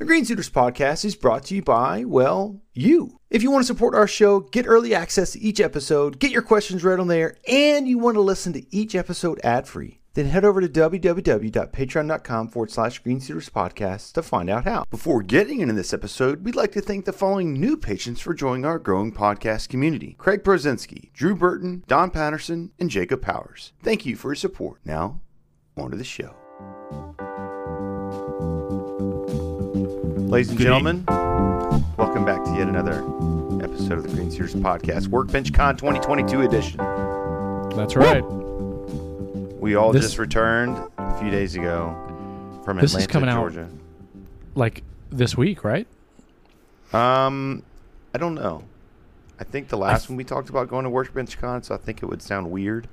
The Green Suiters podcast is brought to you by, well, you. If you want to support our show, get early access to each episode, get your questions read on there, and you want to listen to each episode ad free, then head over to www.patreon.com forward slash Green Suiters podcast to find out how. Before getting into this episode, we'd like to thank the following new patrons for joining our growing podcast community Craig Prozinski, Drew Burton, Don Patterson, and Jacob Powers. Thank you for your support. Now, on to the show. Ladies and Good gentlemen, welcome back to yet another episode of the Green Suiters Podcast, Workbench Con 2022 edition. That's right. We all This- just returned a few days ago from This is Atlanta, coming out- Georgia. Like this week, right? Um, I don't know. I think the last one we talked about going to Workbench Con, so I think it would sound weird.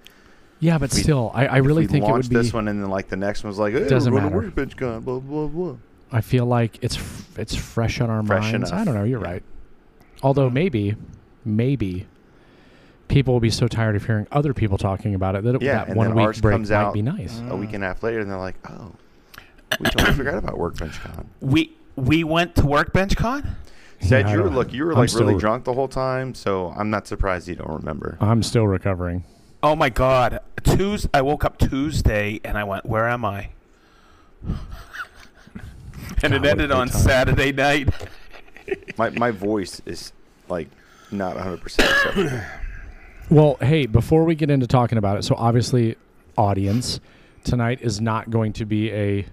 Yeah, but We- still, I, I really think it would launched be. this one, and then like the next one was like, hey, Doesn't we're going to matter. Workbench Con, blah blah blah. I feel like it's f- it's fresh on our Fresh minds. enough. I don't know. You're Yeah. right. Although maybe, maybe people will be so tired of hearing other people talking about it that it, Yeah, that one week ours break comes might out be nice. a week and a half later, and they're like, oh, we totally forgot about Workbench Con. We we went to Workbench Con. Said Yeah, you were look, you were I'm like really still- drunk the whole time, so I'm not surprised you don't remember. I'm still recovering. Oh my God! Tuesday, I woke up Tuesday and I went, "Where am I?" and God, it ended on time. Saturday night. My my voice is like not 100 percent. Well, hey, before we get into talking about it, so obviously, audience, tonight is not going to be a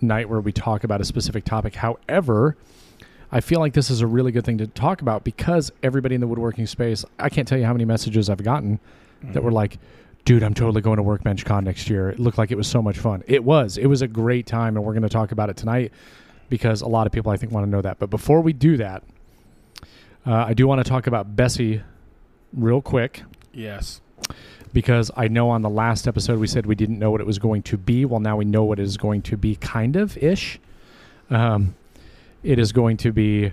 night where we talk about a specific topic. However, I feel like this is a really good thing to talk about because everybody in the woodworking space, I can't tell you how many messages I've gotten that were mm-hmm. like, dude, I'm totally going to Workbench Con next year. It looked like it was so much fun. It was. It was a great time, and we're going to talk about it tonight because a lot of people, I think, want to know that. But before we do that, uh, I do want to talk about Bessey real quick Yes. because I know on the last episode we said we didn't know what it was going to be. Well, now we know what it is going to be, kind of ish. Um, it is going to be.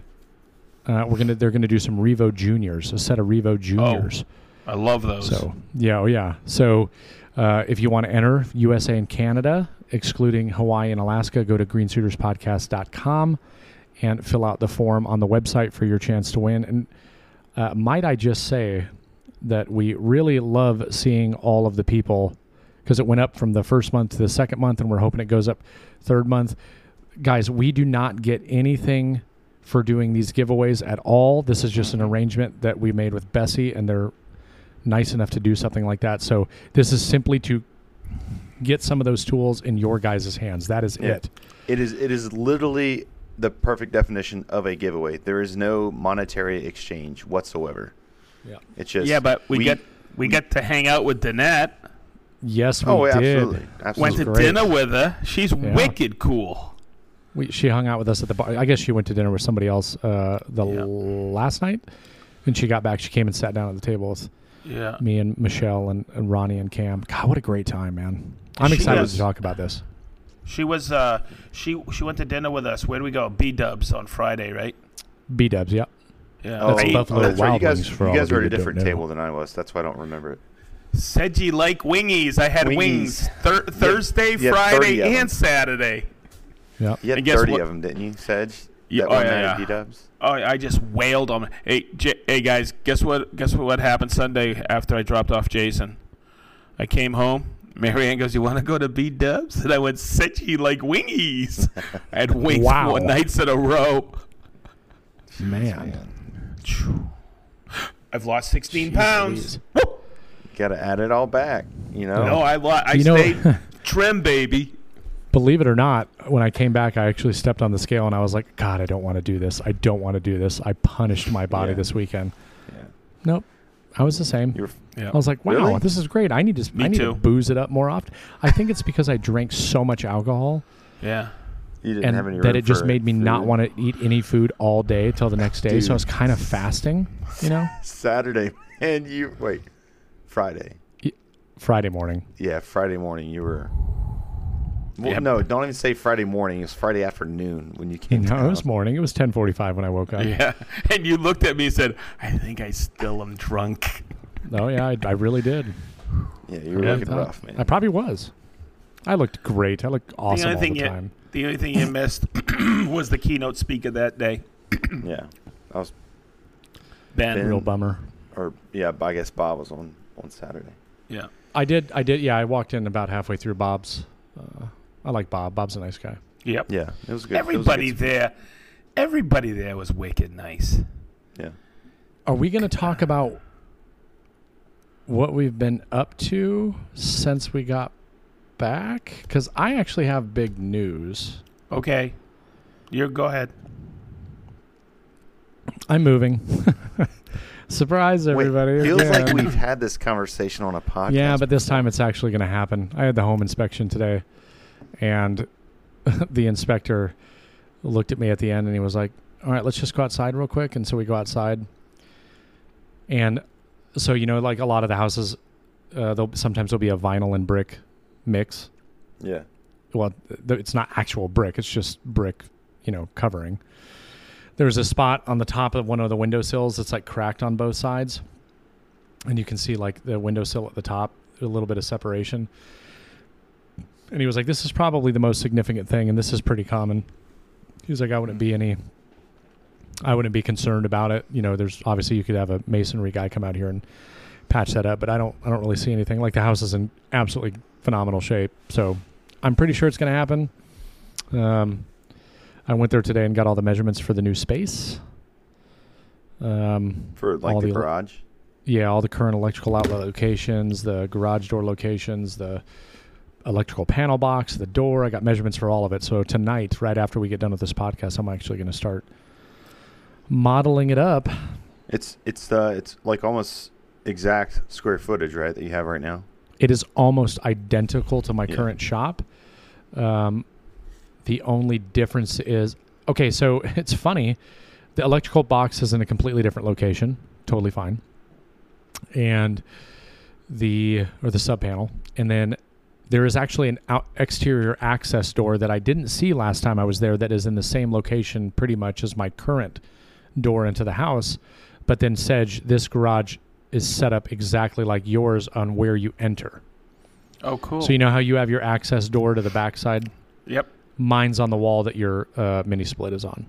Uh, we're gonna. They're gonna do some Revo Juniors, a set of Revo Juniors. I love those. So yeah, oh yeah. So uh, if you want to enter USA and Canada, excluding Hawaii and Alaska, go to greensuiterspodcast.com and fill out the form on the website for your chance to win. And uh, might I just say that we really love seeing all of the people because it went up from the first month to the second month, and we're hoping it goes up third month. Guys, we do not get anything for doing these giveaways at all. This is just an arrangement that we made with Bessey, and they're nice enough to do something like that. So this is simply to get some of those tools in your guys' hands. That is Yeah. it. It is it is literally the perfect definition of a giveaway. There is no monetary exchange whatsoever. Yeah. It's just yeah, but we, we- get we get to hang out with Danette. Yes, we oh, yeah, did. absolutely, absolutely. Went to great. dinner with her. She's Yeah. wicked cool. We, she hung out with us at the bar. I guess she went to dinner with somebody else uh, the Yeah. last night. And she got back, she came and sat down at the table with Yeah. me and Michelle and, and Ronnie and Cam. God, what a great time, man! I'm She excited was- to talk about this. She was uh she she went to dinner with us. Where do we go? B Dubs on Friday, right? B Dubs, yeah. Yeah. Oh, That's I Buffalo that's right. You Wild guys, Wings you guys were at a different table than I was. That's why I don't remember it. said you like wingies. I had Wingies. wings Thur- Thursday, you had 30 Friday, and Saturday. Yeah. You had And 30 what- of them, didn't you, Sedge? Yeah, that oh, one yeah, yeah. B-Dubs? Oh, I just wailed on. Hey, J- hey guys, guess what? Guess what? What happened Sunday after I dropped off Jason? I came home. Marianne goes, "You want to go to B Dubs?" And I went, "Said you like wingies." I had wings Wow. four nights in a row. Man. I've lost 16 Jeez pounds. Got to add it all back, you know? No, I lo- I You know- trim, baby. Believe it or not, when I came back, I actually stepped on the scale and I was like, God, I don't want to do this. I don't want to do this. I punished my body Yeah. this weekend. Yeah. Nope. I was the same. You were, Yeah. I was like, wow, Really? this is great. I need to Me I need too. to booze it up more often. I think it's because I drank so much alcohol yeah. you didn't have any and that it just made me not want to eat any food all day till the next day. So I was kind of fasting, you know, Saturday, and you... Wait. Friday. Friday morning. Yeah, Friday morning you were... Well, Yep. No, don't even say Friday morning. It was Friday afternoon when you came No, down. it was morning. It was 10:45 when I woke up. Yeah. And you looked at me and said, I think I still am drunk. Oh yeah, I, I really did. Yeah, you were Yeah. looking rough, man. I probably was. I looked great. I looked awesome only all thing the you- The only thing you missed was the keynote speaker that day, Yeah, I was, Ben. Ben. Real bummer. or yeah, I guess Bob was on on Saturday. Yeah. I did. I did. Yeah, I walked in about halfway through Bob's. Uh, I like Bob. Bob's a nice guy. Yep. Yeah, it was good. it was good Everybody there, everybody there was wicked nice. Yeah, Are we going to talk about what we've been up to since we got back? Because I actually have big news. Okay, you go ahead. I'm moving. Surprise, Wait, everybody! feels like we've had this conversation on a podcast. Yeah, but this time it's actually going to happen. I had the home inspection today, and the inspector looked at me at the end and he was like, "All right, let's just go outside real quick." And so we go outside, and so you know, like a lot of the houses, uh, there'll, sometimes there'll be a vinyl and brick mix. yeah, Well, th- it's not actual brick; it's just brick, you know, covering. There's a spot on the top of one of the windowsills that's like cracked on both sides, and you can see like the windowsill at the top, a little bit of separation. And he was like, "This is probably the most significant thing, and this is pretty common." He was like, "I wouldn't be any, I wouldn't be concerned about it. You know, there's obviously you could have a masonry guy come out here and patch that up, but I don't, I don't really see anything. Like the house is in absolutely phenomenal shape, so I'm pretty sure it's going to happen." Um, I went there today and got all the measurements for the new space. Um, for like All the the- garage. yeah, all the current electrical outlet locations, the garage door locations, the electrical panel box, the door. I got measurements for all of it. So tonight, right after we get done with this podcast, I'm actually going to start modeling it up. It's it's the it's like almost exact square footage, right? That you have right now. It is almost identical to my Yeah. current shop. Um, the only difference is okay. So it's funny. The electrical box is in a completely different location. Totally fine. And the or the sub panel, and then there is actually an out exterior access door that I didn't see last time I was there. That is in the same location, pretty much as my current door into the house. But then Sedge, this garage is set up exactly like yours on where you enter. Oh, cool. So you know how you have your access door to the backside? Yep. Mine's on the wall that your uh, mini split is on.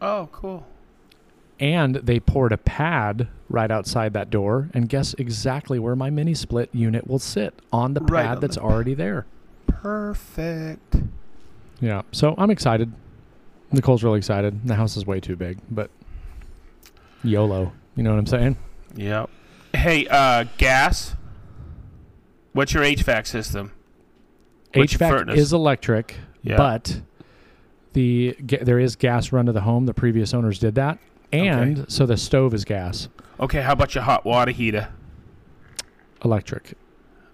Oh, cool. And they poured a pad right outside that door, and guess exactly where my mini split unit will sit on the pad Right on that's the- already there. Perfect. Yeah. So I'm excited. Nicole's really excited. The house is way too big, but YOLO. You know what I'm saying? Yep. Hey, uh, gas. What's your HVAC system? What's HVAC is electric, Yeah. but the there is gas run to the home. The previous owners did that, and so the stove is gas, Okay, how about your hot water heater? electric.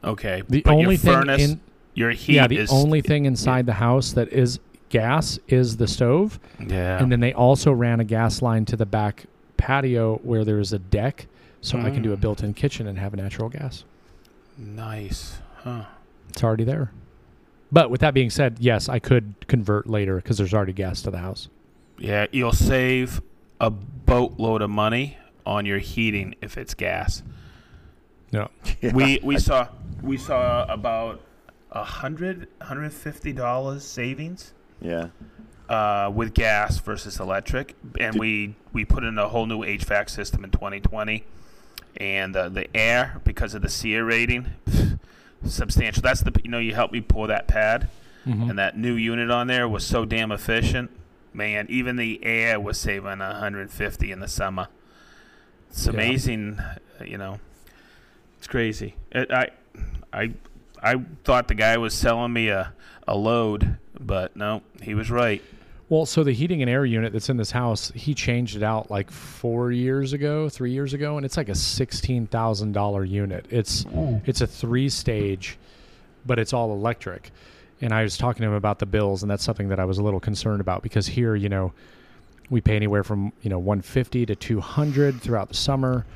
Okay, The but only your thing furnace, in your heat yeah, the is only thing inside the house that is gas is the stove, yeah. and then they also ran a gas line to the back patio where there is a deck, so I can do a Mm. built-in kitchen and have a natural gas. nice. Huh. It's already there. But with that being said, yes, I could convert later because there's already gas to the house. Yeah, you'll save a boatload of money on your heating if it's gas. No. Yeah. We we saw we saw about a hundred hundred fifty dollars savings yeah. uh, with gas versus electric, and Did- we we put in a whole new HVAC system in 2020, and uh, the air because of the SEER rating, substantial. That's the you know you helped me pour that pad, Mhm. and that new unit on there was so damn efficient. Man, even the air was saving 150 in the summer. It's amazing, uh, you know. It's crazy. It, I, I, I thought the guy was selling me a, a load, but no, he was right. Well, so the heating and air unit that's in this house, he changed it out like four years ago, three years ago, and it's like a sixteen thousand dollar unit. It's it's a three stage, but it's all electric. And I was talking to him about the bills, and that's something that I was a little concerned about because here, you know, we pay anywhere from you know one fifty to two hundred throughout the summer,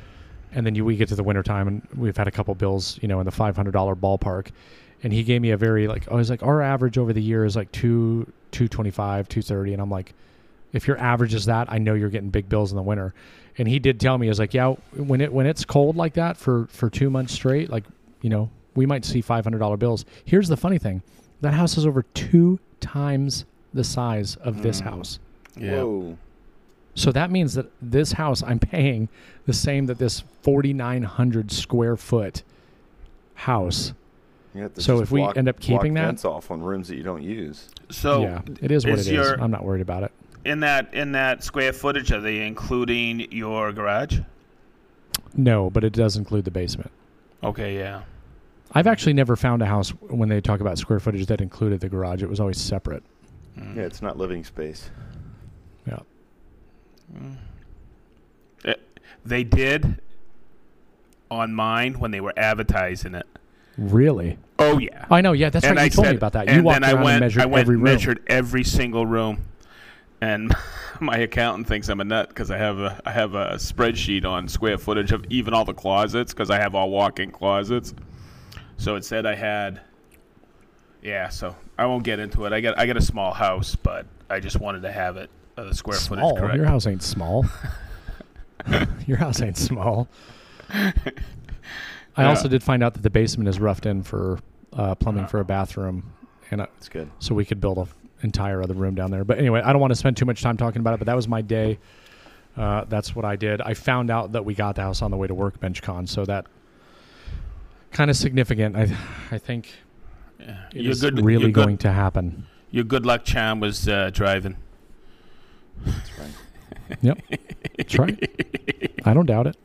and then you we get to the wintertime, and we've had a couple bills, you know, in the five hundred dollar ballpark. And he gave me a very like, I was like, our average over the year is like two two twenty five, two thirty, and I'm like, if your average is that, I know you're getting big bills in the winter. And he did tell me, he was like, yeah, when it when it's cold like that for for two months straight, like you know, we might see five hundred dollar bills. Here's the funny thing: that house is over two times the size of this Mm. house. Yeah. Whoa. So that means that this house I'm paying the same that this 4,900 square foot house. You have to So just if we block- end up keeping block that- vents off on rooms that you don't use. So yeah, it is what is it is. your- I'm not worried about it. in that in that square footage, are they including your garage? No, but it does include the basement. Okay, yeah. I've actually never found a house when they talk about square footage that included the garage. It was always separate. Mm. Yeah, it's not living space. Yeah. Mm. Eh, They did on mine when they were advertising it. Really? Oh yeah. I know. Yeah, that's and right. I You told said- me about that. You and walked then around I went, and measured I went every room. measured every single room, and my accountant thinks I'm a nut because I have a I have a spreadsheet on square footage of even all the closets because I have all walk-in closets. So it said I had. Yeah, so I won't get into it. I got I got a small house, but I just wanted to have it uh, the square small. footage correct. Your house ain't small. Your house ain't small. I Yeah. also did find out that the basement is roughed in for uh, plumbing for a bathroom, and uh, It's good. so we could build an entire other room down there. But anyway, I don't want to spend too much time talking about it. But that was my day. Uh, that's what I did. I found out that we got the house on the way to Workbench Con, so that kind of significant. I I think Yeah. it Your is good, really your good, going to happen. Your good luck charm was uh, driving. That's right. That's right. I don't doubt it.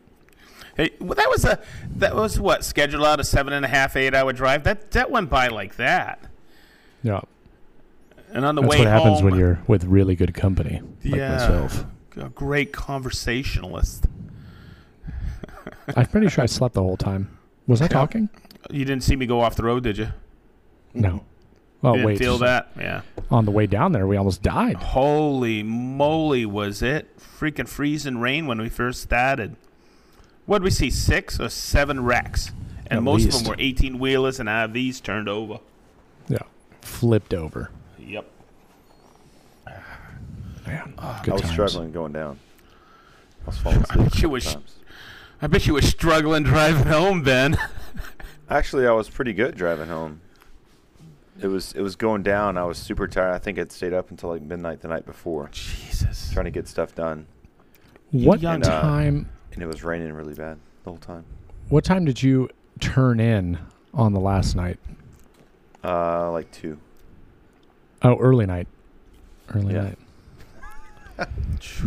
Hey, well, that was a that was what scheduled out a seven and a half eight hour drive. That that went by like that. Yeah, And on the that's way what happens home, when you're with really good company, like Yeah. myself. a great conversationalist. I'm pretty sure I slept the whole time. Was I talking? You didn't see me go off the road, did you? No. Oh you didn't wait, feel that? Yeah. on the way down there, we almost died. Holy moly, was it freaking freezing rain when we first started? What did we see? Six or seven wrecks, and At most of them were eighteen wheelers and RVs turned over. Yeah, flipped over. Yep. Man, ah, I good was times. struggling going down. I was falling I asleep. bet was- times. I bet you were struggling driving home, Ben. Actually, I was pretty good driving home. It was it was going down. I was super tired. I think I'd stayed up until like midnight the night before, Jesus. trying to get stuff done, What young- And, uh, time? and it was raining really bad the whole time. What time did you turn in on the last night? Uh, like two. Oh, early night. Early Yeah. night.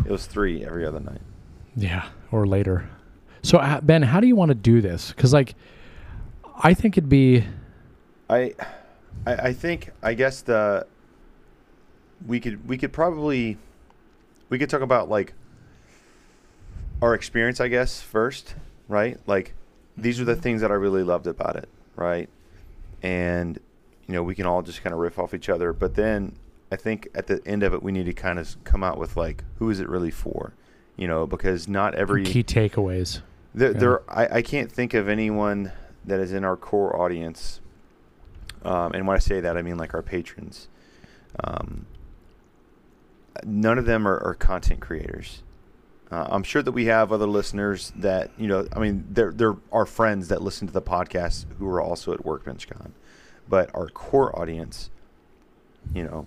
It was three every other night. Yeah, or later. So Ben, how do you want to do this? Because like, I think it'd be I, I, I think I guess the we could we could probably we could talk about like our experience, I guess, first, right? Like these are the things that I really loved about it, right? And you know, we can all just kind of riff off each other, but then I think at the end of it we need to kind of come out with like who is it really for? You know, because not every key takeaways. There, Yeah. there I, I can't think of anyone that is in our core audience. Um, and when I say that, I mean like our patrons. Um, none of them are, are content creators. Uh, I'm sure that we have other listeners that you know. I mean, they're they're our friends that listen to the podcast who are also at WorkbenchCon, but our core audience, you know,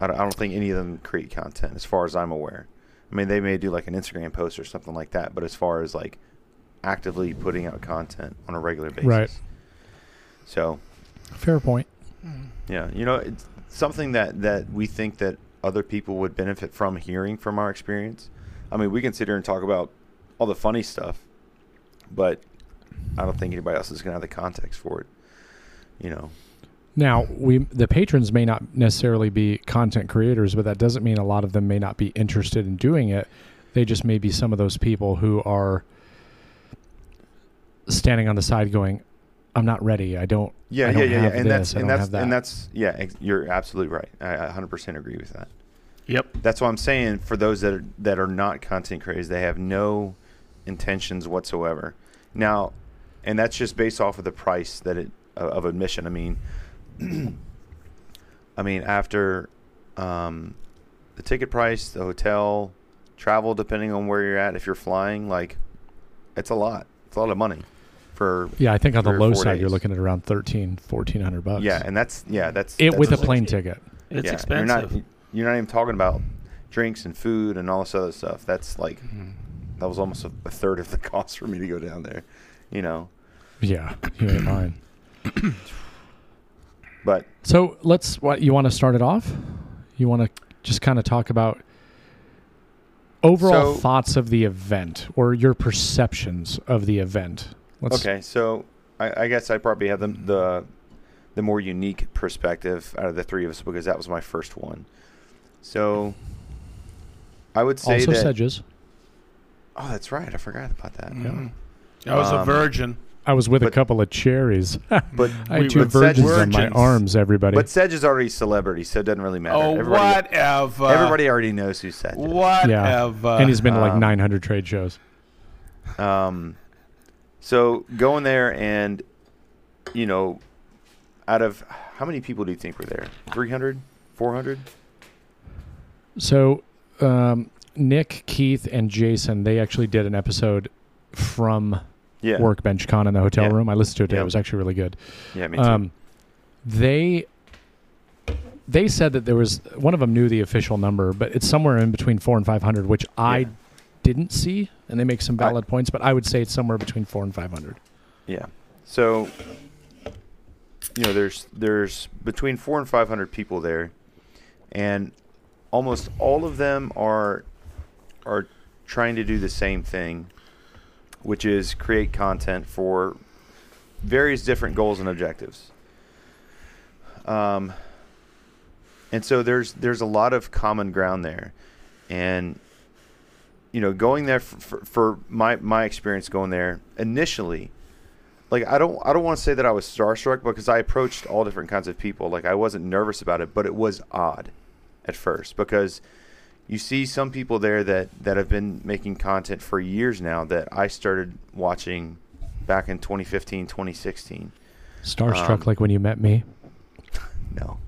I don't, I don't think any of them create content as far as I'm aware. I mean, they may do like an Instagram post or something like that, but as far as like actively putting out content on a regular basis, Right. So Fair point. yeah, you know, it's something that that we think that other people would benefit from hearing from our experience. I mean, we can sit here and talk about all the funny stuff, but I don't think anybody else is going to have the context for it. You know, Now, we the patrons may not necessarily be content creators, but that doesn't mean a lot of them may not be interested in doing it. They just may be some of those people who are standing on the side going, "I'm not ready. I don't yeah, I yeah, don't yeah, yeah, have and this, that's and that's that. and that's yeah, ex- you're absolutely right. I, I 100% agree with that. Yep. That's what I'm saying. For those that are, that are not content creators, they have no intentions whatsoever. Now, and that's just based off of the price that it of of admission. I mean, I mean after um, the ticket price, the hotel, travel, depending on where you're at. If you're flying, like it's a lot. It's a lot of money for Yeah, I think on the low four side you're looking at around 13, 1400 bucks. yeah, and that's yeah, that's it that's with a just- plane ticket. It's yeah, expensive. You're not you're not even talking about drinks and food and all this other stuff. That's like Mhm. that was almost a, a third of the cost for me to go down there. You know, Yeah, you ain't lying. but So let's. What you want to start it off? You want to just kind of talk about overall So- thoughts of the event or your perceptions of the event. Let's, okay. So I, I guess I probably have the, the the more unique perspective out of the three of us because that was my first one. So I would say Also, that. Sedges. Oh, that's right. I forgot about that. Yeah. Mhm. I was a Um, virgin. I was with a couple of cherries. But I had two would said virgins on my arms. Everybody. but Sedge is already a celebrity, so it doesn't really matter. Oh, everybody, whatever. everybody already knows who Sedge is. Whatever. and he's been to like um, 900 trade shows. Um, so going there and, you know, out of how many people do you think were there? 300? 400? So, um, Nick, Keith, and Jason, they actually did an episode from Yeah. Workbench Con in the hotel Yeah. room. I listened to it today. Yeah. It was actually really good. Yeah, me too. Um, they they said that there was one of them knew the official number, but it's somewhere in between four and five hundred, which I Yeah. didn't see, and they make some I- valid points. But I would say it's somewhere between four and five hundred. yeah. So, you know, there's there's between four and 500 people there, and almost all of them are are trying to do the same thing, which is create content for various different goals and objectives. Um, and so there's there's a lot of common ground there, and you know, going there for, for, for my my experience going there initially, like I don't I don't want to say that I was starstruck because I approached all different kinds of people. Like I wasn't nervous about it, but it was odd at first because you see some people there that that have been making content for years now that I started watching back in 2015, 2016. Starstruck, Um, like when you met me. No,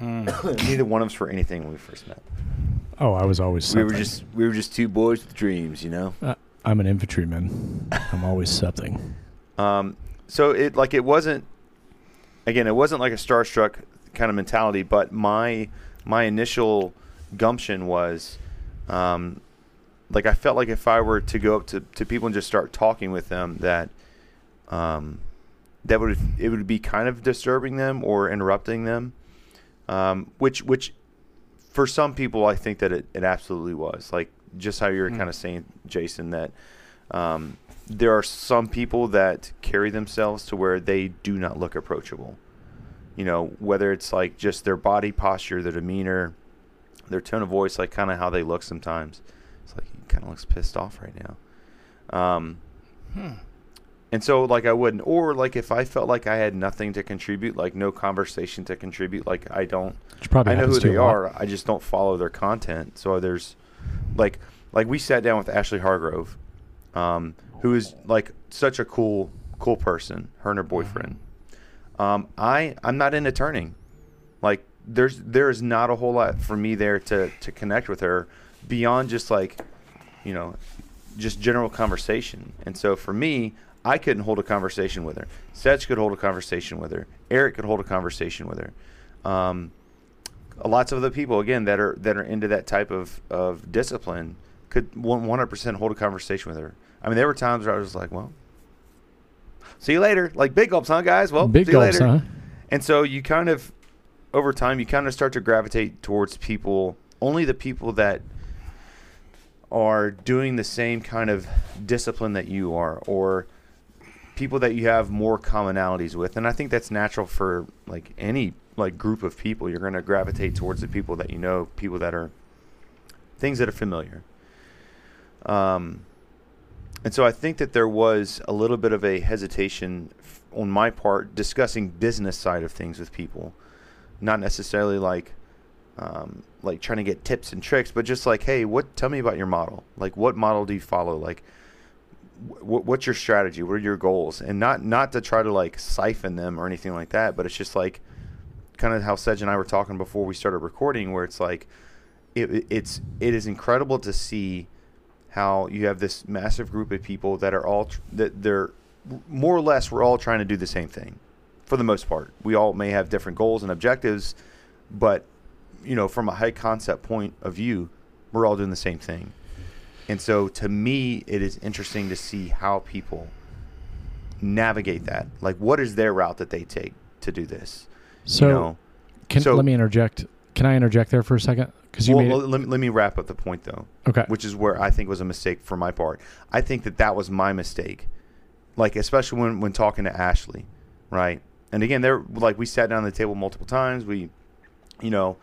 Mm. neither one of us were anything when we first met. Oh, I was always. We were just we were just two boys with dreams, you know. Uh, I'm an infantryman. I'm always something. Um, so it like it wasn't again, it wasn't like a starstruck kind of mentality, but my my initial gumption was um, like I felt like if I were to go up to, to people and just start talking with them that um, that would it would be kind of disturbing them or interrupting them. Um, which which for some people I think that it, it absolutely was. Like just how you were Mm. kind of saying, Jason, that um, there are some people that carry themselves to where they do not look approachable. You know, whether it's like just their body posture, their demeanor, their tone of voice, like kind of how they look sometimes. It's like he kind of looks pissed off right now. Um, Hmm. and so, like, I wouldn't, or like if I felt like I had nothing to contribute, like no conversation to contribute, like I don't, probably I know who they lot. are. I just don't follow their content. So there's, like, like we sat down with Ashley Hargrove, um, who is like such a cool, cool person. Her and her boyfriend. Um, I I'm not into turning. Like there's there is not a whole lot for me there to to connect with her beyond just like, you know, just general conversation. And so for me, I couldn't hold a conversation with her. Sedge could hold a conversation with her. Eric could hold a conversation with her. Um, lots of other people again that are that are into that type of, of discipline could 100% hold a conversation with her. I mean, there were times where I was like, well, see you later. Like big gulps, huh, guys? Well, Big see you gulps, later. huh? And so you kind of, over time, you kind of start to gravitate towards people, only the people that are doing the same kind of discipline that you are, or people that you have more commonalities with. And I think that's natural for like any like group of people. You're going to gravitate towards the people that you know, people that are things that are familiar. Um, and so I think that there was a little bit of a hesitation on my part discussing business side of things with people, not necessarily like um, like trying to get tips and tricks, but just like, hey, what? Tell me about your model. Like, what model do you follow? Like, wh- what's your strategy? What are your goals? And not not to try to like siphon them or anything like that, but it's just like kind of how Sedge and I were talking before we started recording, where it's like it, it's it is incredible to see how you have this massive group of people that are all tr- that they're more or less we're all trying to do the same thing for the most part. We all may have different goals and objectives, but you know, from a high concept point of view, we're all doing the same thing. And so to me, it is interesting to see how people navigate that. Like, what is their route that they take to do this? So, you know, can, so- let me interject. Can I interject there for a second? Because you well, well, let, me, let me wrap up the point though, okay. which is where I think was a mistake for my part. I think that that was my mistake, like especially when when talking to Ashley, right? And again, there like we sat down at the table multiple times. We, you know,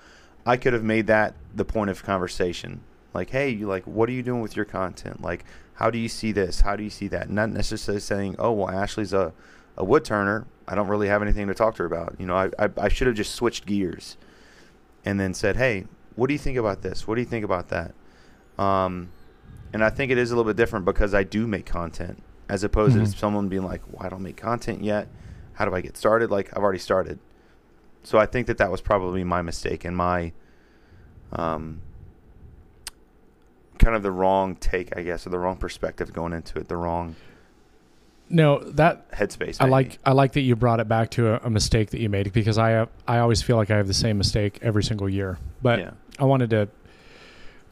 I could have made that the point of conversation. Like, hey, you like, what are you doing with your content? Like, how do you see this? How do you see that? Not necessarily saying, oh, well, Ashley's a, a wood turner. I don't really have anything to talk to her about. You know, I, I, I should have just switched gears and then said, hey, what do you think about this? What do you think about that? Um, and I think it is a little bit different because I do make content as opposed Mhm. to someone being like, well, I don't make content yet. How do I get started? Like, I've already started. So I think that that was probably my mistake and my um, kind of the wrong take, I guess, or the wrong perspective going into it, the wrong No, that headspace. I maybe. like I like that you brought it back to a, a mistake that you made because I I always feel like I have the same mistake every single year. But yeah. I wanted to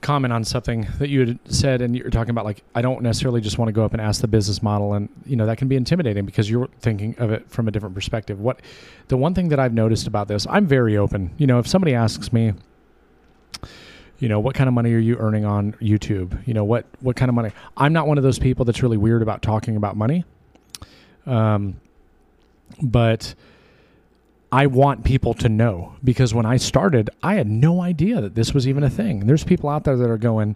comment on something that you had said, and you're talking about like I don't necessarily just want to go up and ask the business model, and you know that can be intimidating because you're thinking of it from a different perspective. What the one thing that I've noticed about this, I'm very open. You know, if somebody asks me, you know, what kind of money are you earning on YouTube? You know, what what kind of money? I'm not one of those people that's really weird about talking about money. Um, but I want people to know because when I started, I had no idea that this was even a thing. There's people out there that are going,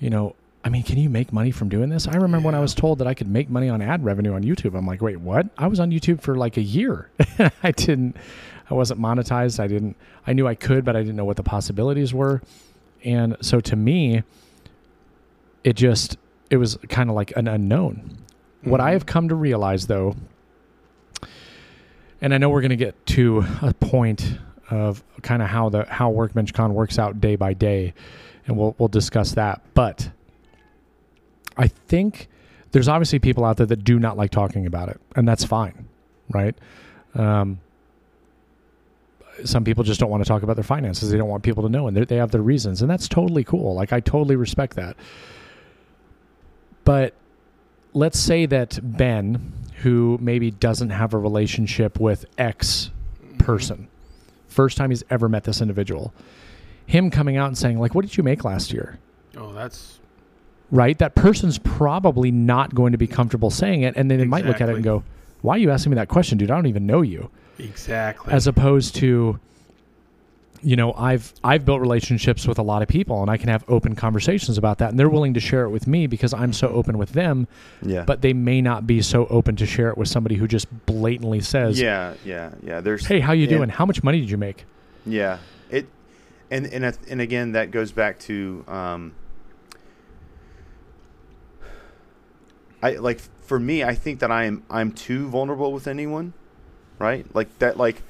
you know, I mean, can you make money from doing this? I remember when I was told that I could make money on ad revenue on YouTube. I'm like, wait, what? I was on YouTube for like a year. I didn't, I wasn't monetized. I didn't, I knew I could, but I didn't know what the possibilities were. And so to me, it just, it was kind of like an unknown. What I Mhm. have come to realize though, and I know we're going to get to a point of kind of how the how Workbench Con works out day by day, and we'll we'll discuss that. But I think there's obviously people out there that do not like talking about it, and that's fine, right? Um, some people just don't want to talk about their finances; they don't want people to know, and they they have their reasons, and that's totally cool. Like I totally respect that. But let's say that Ben, who maybe doesn't have a relationship with X person, first time he's ever met this individual, him coming out and saying, like, what did you make last year? Oh, that's Right? That person's probably not going to be comfortable saying it. And then they might look at it and go, why are you asking me that question, dude? I don't even know you. exactly. As opposed to, you know, I've I've built relationships with a lot of people and I can have open conversations about that. And they're willing to share it with me because I'm so open with them Yeah. but they may not be so open to share it with somebody who just blatantly says, yeah, yeah, yeah. There's "Hey, how you doing? How much money did you make?" Yeah, it, and and I- and again that goes back to, um, I like for me, I think that I am I'm too vulnerable with anyone, right? Like that, like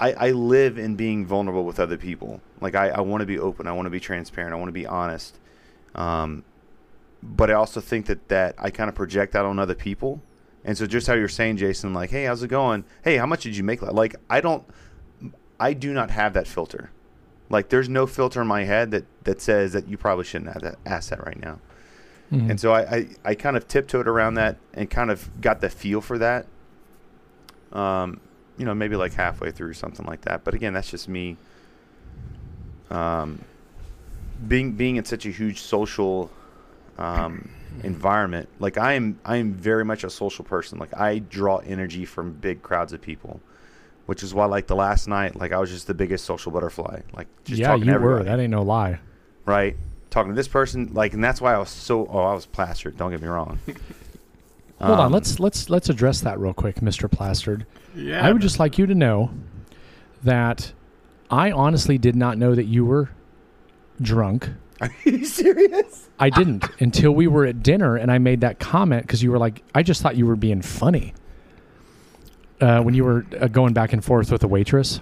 I I live in being vulnerable with other people. Like I I want to be open, I want to be transparent, I want to be honest, um, but I also think that that I kind of project that on other people. And so, just how you're saying, Jason, like, hey, how's it going? Hey, how much did you make? Like, I don't, I do not have that filter. Like, there's no filter in my head that that says that you probably shouldn't have that asset right now. Mhm. And so I, I, I kind of tiptoed around that and kind of got the feel for that. Um, you know, maybe like halfway through something like that. But again, that's just me. Um, being being in such a huge social um, environment, like I am, I am very much a social person. Like I draw energy from big crowds of people, which is why, like the last night, like I was just the biggest social butterfly. Like just yeah, talking you were. That ain't no lie. right? Talking to this person, like, and that's why I was so. Oh, I was plastered. Don't get me wrong. Hold on, Um, let's let's let's address that real quick, Mister Plastered. yeah. I would just like you to know that I honestly did not know that you were drunk. Are you serious? I didn't until we were at dinner and I made that comment because you were like, I just thought you were being funny uh, when you were uh, going back and forth with the waitress.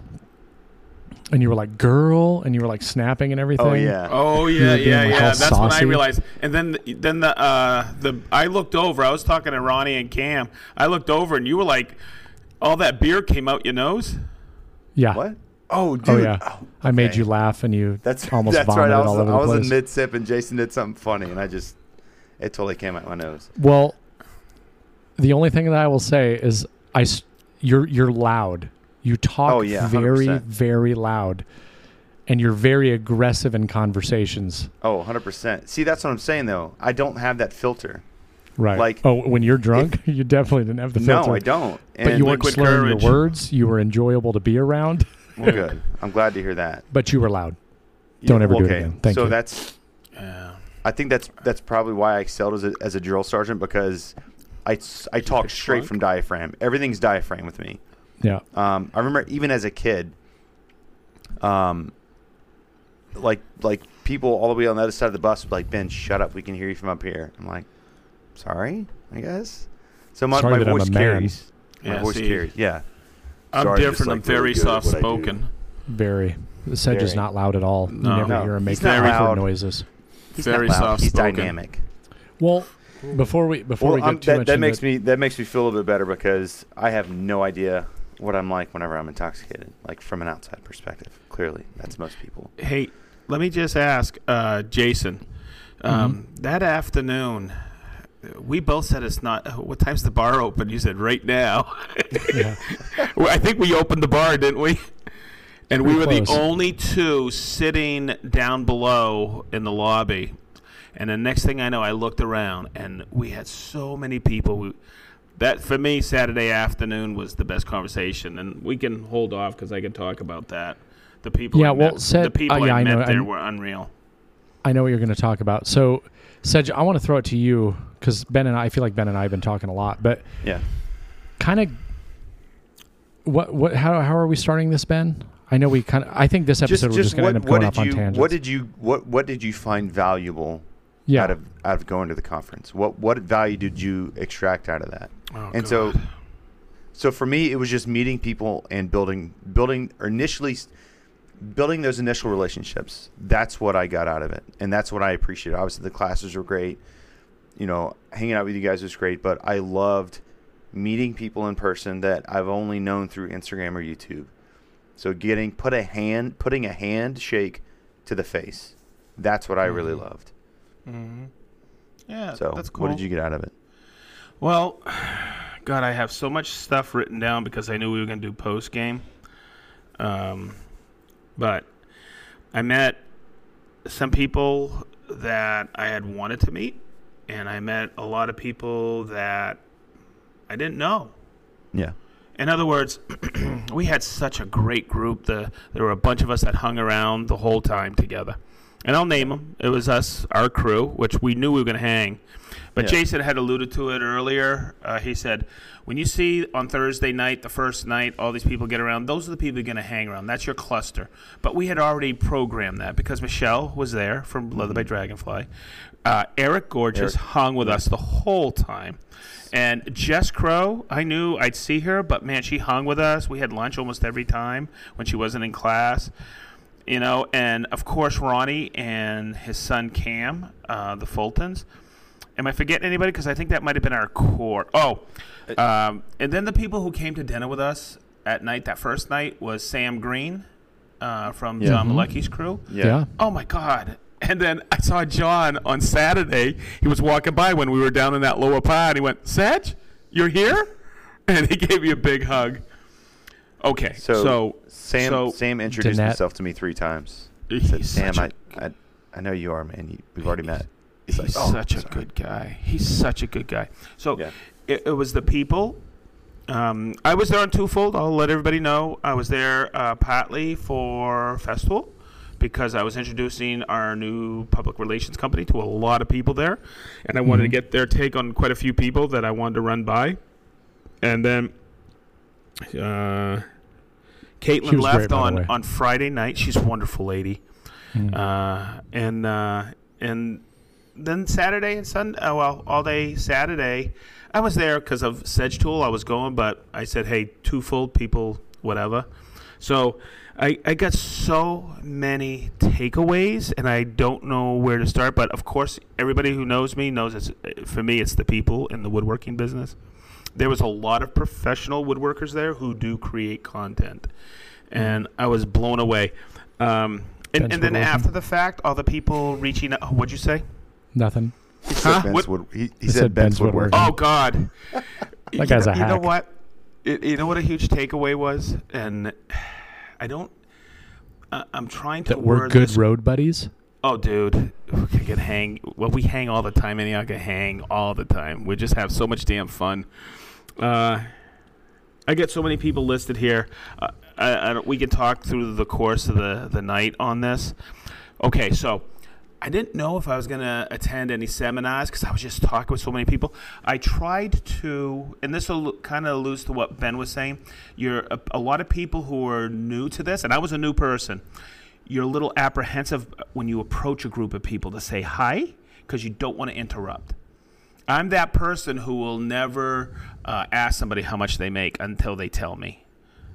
And you were like, girl, and you were like snapping and everything. Oh yeah. Oh yeah, yeah, like, yeah. all That's when I realized. And then, then the uh, the I looked over. I was talking to Ronnie and Cam. I looked over, and you were like, all that beer came out your nose. Yeah. What? Oh, dude. Oh yeah, Oh, I made you laugh and you That's almost that's vomited right. I was, all over I was in mid sip and Jason did something funny, and I just it totally came out my nose. Well, the only thing that I will say is I you're you're loud. You talk Oh, yeah, very very loud, and you're very aggressive in conversations. Oh, 100 percent. See, that's what I'm saying though. I don't have that filter. Right. Like, oh, when you're drunk, you definitely didn't have the filter. No. I don't. But And you weren't slurring courage. your words. You were enjoyable to be around, well, good. I'm glad to hear that. but you were loud. Don't ever do it again. Thank so you. that's Yeah. I think that's that's probably why I excelled as a, as a drill sergeant because I, I talk straight drunk? from diaphragm. Everything's diaphragm with me. Yeah. Um, I remember even as a kid, um, like like people all the way on the other side of the bus would be like, Ben, shut up. We can hear you from up here. I'm like, sorry, I guess. So my, Sorry my that I'm voice a man. carries. My Yeah, voice see, carries. Yeah. I'm Sorry, just, different. I'm like, very good at what I soft do. spoken. Very. The Sedge is not loud at all. No. You never No, hear him make he's not creature loud. noises. He's Very not loud. He's soft-spoken. dynamic. Well, before we before Well, we get I'm- too that, much that into makes me that makes me feel a little bit better because I have no idea what I'm like whenever I'm intoxicated, like from an outside perspective. Clearly, that's most people. Hey, let me just ask, uh, Jason. Um, That afternoon, we both said it's not. What time's the bar open? You said right now. yeah. I think we opened the bar, didn't we? And we were Pretty the only two sitting down below in the lobby. And the next thing I know, I looked around, and we had so many people. We, that for me, Saturday afternoon was the best conversation, and we can hold off because I can talk about that. The people, Yeah, I well, met, said- the people uh, yeah, I I met know, there I'm- were unreal. I know what you're going to talk about. So, Sedge, I want to throw it to you because Ben and I, I feel like Ben and I have been talking a lot, but Yeah. kind of what what how how are we starting this, Ben? I know we kind of. I think this episode we're just going to what, end up going did off you on tangents. what did you what what did you find valuable yeah. out of out of going to the conference? What what value did you extract out of that? Oh, and so God. so for me it was just meeting people and building building or initially building those initial relationships that's what i got out of it and that's what i appreciated obviously the classes were great you know hanging out with you guys was great but i loved meeting people in person that i've only known through instagram or youtube so getting put a hand putting a handshake to the face that's what i really Mhm. loved Mhm. yeah, so that's cool. what did you get out of it Well, God, I have so much stuff written down because I knew we were going to do post game. Um, but I met some people that I had wanted to meet, and I met a lot of people that I didn't know. yeah In other words, we had such a great group. The, there were a bunch of us that hung around the whole time together. And I'll name them. It was us, our crew, which we knew we were going to hang. But Yeah. Jason had alluded to it earlier. Uh, he said, when you see on Thursday night, the first night, all these people get around, those are the people you're going to hang around. That's your cluster. But we had already programmed that because Michelle was there from Leather by Dragonfly. Uh, Eric Gorgeous Mm-hmm. Eric. hung with us the whole time. And Jess Crow, I knew I'd see her, but man, she hung with us. We had lunch almost every time when she wasn't in class. You know, and of course Ronnie and his son Cam, uh, the Fultons. Am I forgetting anybody? Because I think that might have been our core. Oh, um, and then the people who came to dinner with us at night, that first night, was Sam Green uh, from Yeah. John Mhm. Malecki's crew. yeah. Oh my God. And then I saw John on Saturday. He was walking by when we were down in that lower part. He went, Sedge, you're here? And he gave me a big hug. Okay. So, So, Sam so- Sam introduced Danette. himself to me three times. He Said, Sam, such I, I I know you are, man. You, we've already met. He's like, "Oh, such a sorry." good guy. He's such a good guy. So Yeah. it, it was the people. Um, I was there on twofold. I'll let everybody know. I was there uh, partly for Festool because I was introducing our new public relations company to a lot of people there, and I wanted to Mhm. get their take on quite a few people that I wanted to run by, and then. Uh, She Caitlin left great, on, on Friday night. She's a wonderful lady Mm. uh, and uh, and then Saturday and Sunday, oh, well, all day Saturday, I was there because of Sedge Tool. I was going, but I said, hey, two twofold people, whatever. So I, I got so many takeaways, and I don't know where to start. But of course, everybody who knows me knows it's for me, it's the people in the woodworking business. There was a lot of professional woodworkers there who do create content. and I was blown away. Um, and, and then after the fact, all the people reaching out. What'd you say? Nothing. He said Huh? Ben's What- wood, he, he He said, said Ben's Ben's woodworking. woodworking. Oh God, that guy's know, a You know what? It, you know what a huge takeaway was, and I don't. I I'm trying to That we're good this- road buddies. Oh, dude, we can get hang. Well, we hang all the time, and I can hang all the time. We just have so much damn fun. Uh, I get so many people listed here. Uh, I, I we can talk through the course of the the night on this. Okay, so I didn't know if I was going to attend any seminars because I was just talking with so many people. I tried to, and this will kind of alludes to what Ben was saying. You're a, a lot of people who are new to this, and I was a new person. You're a little apprehensive when you approach a group of people to say hi because you don't want to interrupt. I'm that person who will never uh, ask somebody how much they make until they tell me.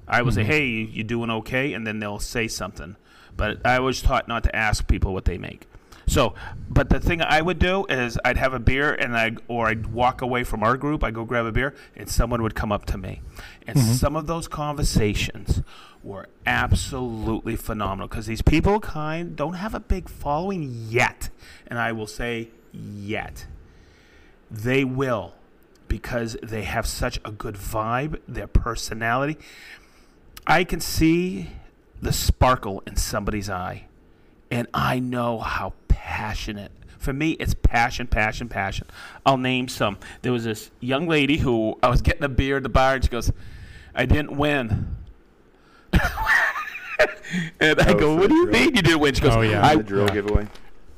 I will say, "Hey, you, you doing okay?" and then they'll say something. But I was taught not to ask people what they make. So, but the thing I would do is I'd have a beer and I or I'd walk away from our group. I go grab a beer and someone would come up to me, and mm-hmm. some of those conversations were absolutely phenomenal because these people kind don't have a big following yet, and I will say yet. They will because they have such a good vibe, their personality. I can see the sparkle in somebody's eye, and I know how passionate. For me, it's passion, passion, passion. I'll name some. There was this young lady who I was getting a beer at the bar, and she goes, "I didn't win." and I Oh, go, "What do you drill. mean you didn't win?" She goes, Oh, yeah. I, the drill giveaway.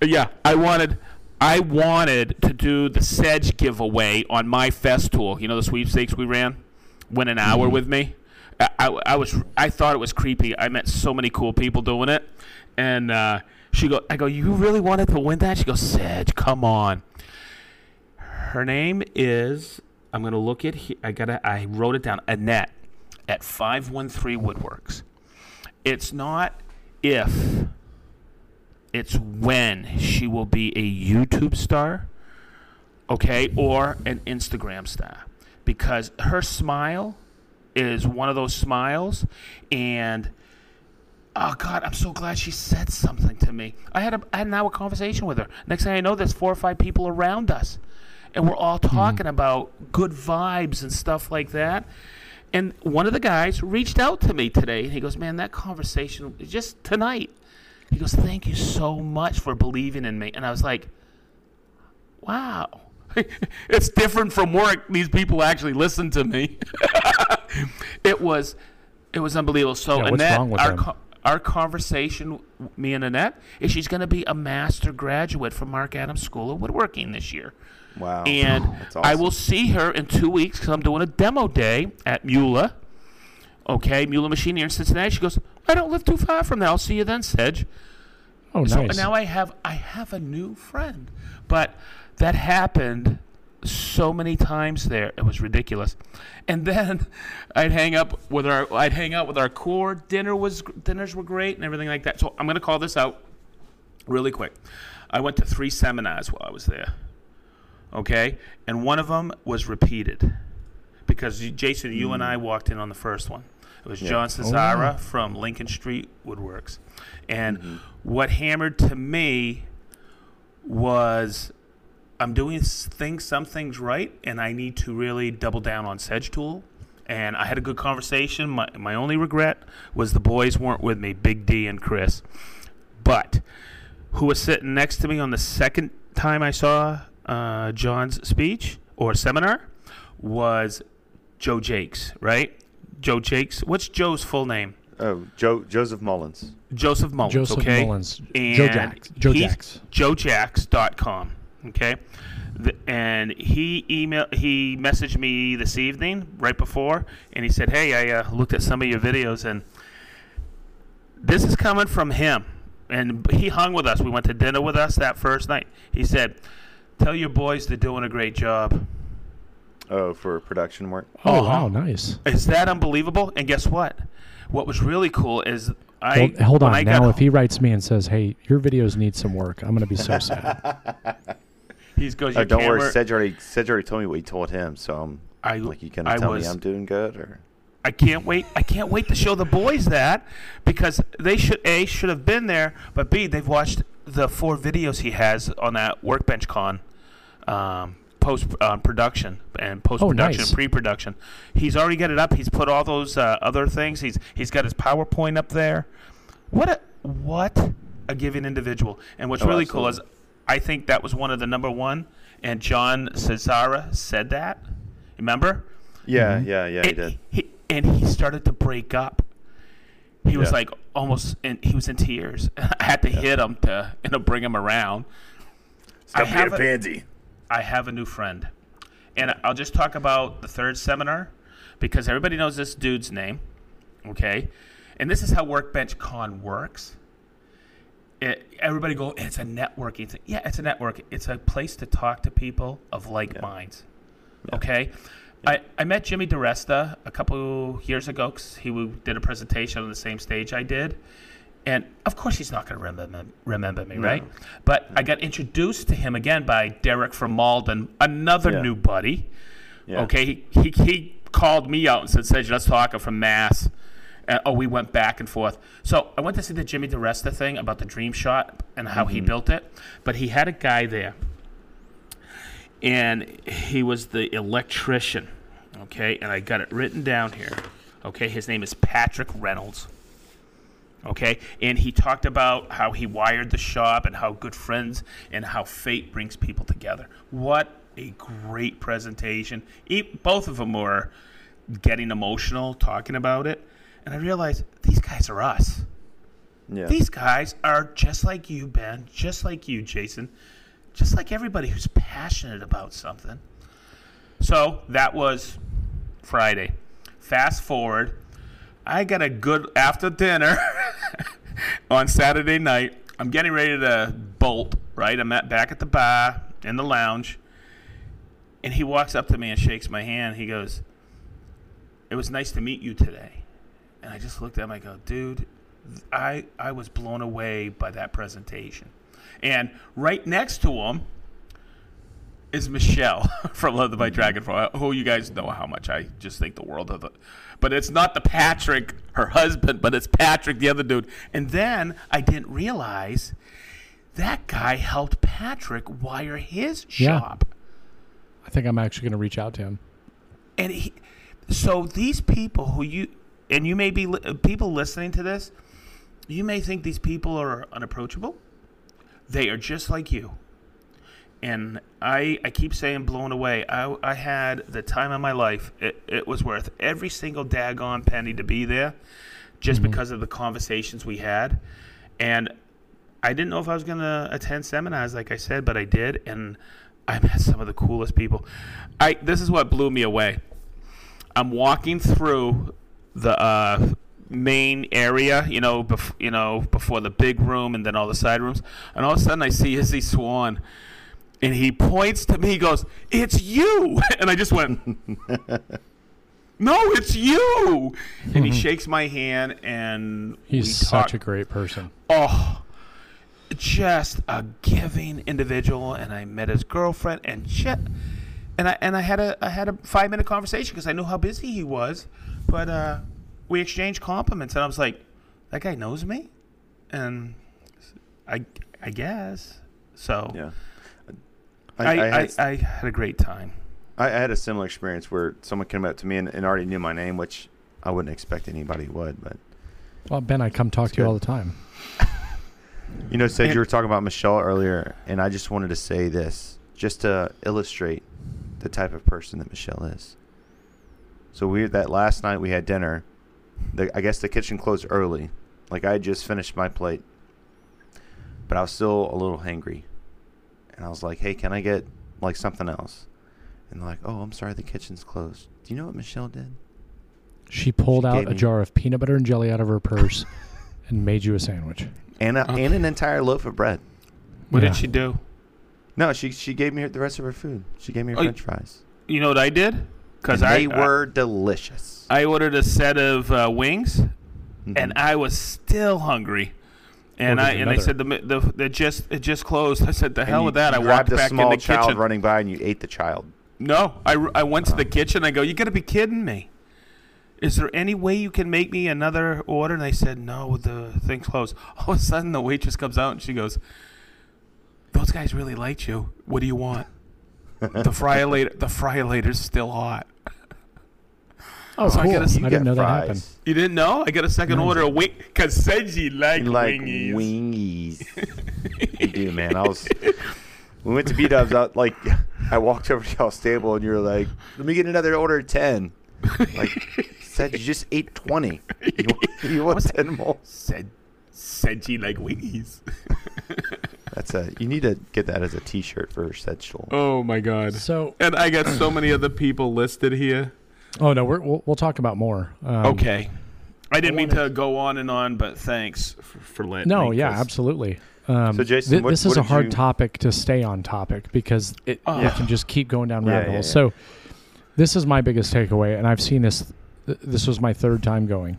yeah, I wanted I wanted to do the Sedge giveaway on my Festool. You know the sweepstakes we ran? Win an hour mm-hmm. with me. I, I, I was I thought it was creepy. I met so many cool people doing it. And uh, she go I go, You really wanted to win that? She goes, Sedge, come on. Her name is I'm gonna look at I gotta I wrote it down, Annette at five one three Woodworks. It's not if it's when she will be a YouTube star, okay, or an Instagram star. Because her smile is one of those smiles, and oh God, I'm so glad she said something to me. I had a I had an hour conversation with her. Next thing I know, there's four or five people around us, and we're all mm-hmm. talking about good vibes and stuff like that. And one of the guys reached out to me today, and he goes, "Man, that conversation just tonight." He goes, "Thank you so much for believing in me." And I was like, "Wow." it's different from work. These people actually listen to me. it was it was unbelievable. So Yeah, what's Annette, wrong with our them? Co- our conversation, me and Annette, is she's going to be a master graduate from Mark Adams School of Woodworking this year. Wow. And That's I will see her in two weeks because I'm doing a demo day at Mula. Okay, Mula Machine here in Cincinnati. She goes, I don't live too far from there. I'll see you then, Sedge. Oh, So nice. now I have I have a new friend, but that happened so many times there. It was ridiculous. And then I'd hang up with our I'd hang out with our core. Dinner was dinners were great and everything like that. So I'm gonna call this out really quick. I went to three seminars while I was there. Okay, and one of them was repeated because Jason, you and I walked in on the first one. It was Yeah. John Oh, Cesara from Lincoln Street Woodworks, and Mm-hmm. what hammered to me was I'm doing things, some things right, and I need to really double down on Sedge Tool. And I had a good conversation. My, my only regret was the boys weren't with me, Big D and Chris. But who was sitting next to me on the second time I saw uh, John's speech or seminar was Joe Jakes, right? Joe Jakes. What's Joe's full name? Oh, Joe Joseph Mullins. Joseph Mullins. Joseph okay? Mullins. And Joe Jacks. Joe he's- Jacks. JoeJacks.com. Okay, the, and he email he messaged me this evening right before, and he said, "Hey, I uh, looked at some of your videos, and this is coming from him." And he hung with us. We went to dinner with us that first night. He said, "Tell your boys they're doing a great job." Oh, for production work. Oh, Uh-huh. wow, nice. Is that unbelievable? And guess what? What was really cool is I Hold, hold on. I Now, if he writes me and says, "Hey, your videos need some work," I'm going to be so sad. he goes, Oh, "Your don't camera, worry. Sedge already, Sedge already told me what he told him. So I'm I like, you gonna I tell was me I'm doing good or? I can't wait. I can't wait to show the boys that because they should a should have been there, but b they've watched the four videos he has on that workbench con, um, post uh, production and post production nice. and pre production. He's already got it up. He's put all those uh, other things. He's he's got his PowerPoint up there. What a what a giving individual. And what's Oh, really cool is, absolutely. I think that was one of the number one. And John Cesara said that. Remember? Yeah, yeah, yeah, he and did. He, and he started to break up. He was Yeah. like almost, in, he was in tears. I had to hit him to, you know, bring him around. I have a- pansy. I have a new friend. And I'll just talk about the third seminar because everybody knows this dude's name. Okay? And this is how Workbench Con works. It, everybody go, it's a networking thing. Yeah, it's a network. It's a place to talk to people of like minds. Okay? I, I met Jimmy DeResta a couple years ago because he did a presentation on the same stage I did. And of course, he's not going to remember remember me, right? But I got introduced to him again by Derek from Malden, another Yeah. new buddy. Yeah. Okay, he, he, he called me out and said, "Sedge, let's talk." I'm from Mass. Oh, we went back and forth. So I went to see the Jimmy DeResta thing about the Dream Shop and how he mm-hmm. built it. But he had a guy there, and he was the electrician. Okay, and I got it written down here. Okay, his name is Patrick Reynolds. Okay, and he talked about how he wired the shop and how good friends and how fate brings people together. What a great presentation! Both of them were getting emotional talking about it, and I realized these guys are us. Yeah. These guys are just like you, Ben, just like you, Jason, just like everybody who's passionate about something. So that was Friday. Fast forward, I got a good after dinner on Saturday night. I'm getting ready to bolt, right? I'm at, back at the bar in the lounge. And he walks up to me and shakes my hand. He goes, It was nice to meet you today. And I just looked at him. I go, Dude, I, I was blown away by that presentation. And right next to him is Michelle from Love by mm-hmm. Dragonfly, who you guys know how much I just think the world of it. But it's not the Patrick, her husband, but it's Patrick, the other dude. And then I didn't realize that guy helped Patrick wire his Yeah. shop. I think I'm actually going to reach out to him. And he, so these people who you, and you may be li- uh, people listening to this, you may think these people are unapproachable. They are just like you. And I, I keep saying blown away. I, I had the time of my life. It, it was worth every single daggone penny to be there just mm-hmm. because of the conversations we had. And I didn't know if I was going to attend seminars, like I said, but I did. And I met some of the coolest people. I This is what blew me away. I'm walking through the uh, main area, you know, bef- you know, before the big room and then all the side rooms, and all of a sudden I see Izzy Swan, and he points to me. He goes, "It's you!" And I just went, "No, it's you!" And he shakes my hand, and He's such a great person. oh, just a giving individual. And I met his girlfriend, and shit. And I and I had a I had a five minute conversation because I knew how busy he was, but uh, we exchanged compliments, and I was like, that guy knows me, and I I guess so. Yeah. I I, I, I, had, I, had a great time. I, I had a similar experience where someone came up to me and, and already knew my name, which I wouldn't expect anybody would. But Well, Ben, I come talk to you all the time. you know, said you were talking about Michelle earlier, and I just wanted to say this just to illustrate the type of person that Michelle is. So we that last night we had dinner. The, I guess the kitchen closed early. Like I had just finished my plate, but I was still a little hangry, and I was like, "Hey, can I get like something else?" And they're like, "Oh, I'm sorry, the kitchen's closed." Do you know what Michelle did? She pulled She out a me- jar of peanut butter and jelly out of her purse and made you a sandwich. And a, Okay. and an entire loaf of bread. What Yeah. did she do? No, she she gave me the rest of her food. She gave me her Oh, French fries. You know what I did? Because And I they were delicious. I, I ordered a set of uh, wings, Mhm. and I was still hungry. And I and I another. said the the, the just it just closed. I said the And hell you- with that. I walked back in the child kitchen. running by, and you ate the child. No, I, I went to the kitchen. I go, you got to be kidding me. is there any way you can make me another order? And I said, no, the thing closed. All of a sudden, the waitress comes out and she goes, those guys really liked you. What do you want? The fry later, the fry later's still hot. Oh, So I cool. gotta s- I didn't know that happened. You didn't know? I got a second No. order of wing because said she like wingies. wingies. you do, man. I was. We went to B Dubs. I like. I walked over to y'all's table and you're like, "Let me get another order of 10. Like, said you just ate twenty. You, want- you want ten more? Said said she liked wingies. That's a. You need to get that as a T-shirt for Sedgel. oh my god. So, And I got so many other people listed here. oh no, we're, we'll we'll talk about more. Um, Okay. I didn't mean wanted- to go on and on, but thanks for, for letting No, me. yeah, 'cause- absolutely. Um, So, Jason, thi- what- this what is a hard you- topic to stay on topic because it, Oh. it can just keep going down Yeah, rabbit yeah, holes. yeah. So, this is my biggest takeaway, and I've seen this. th- This was my third time going.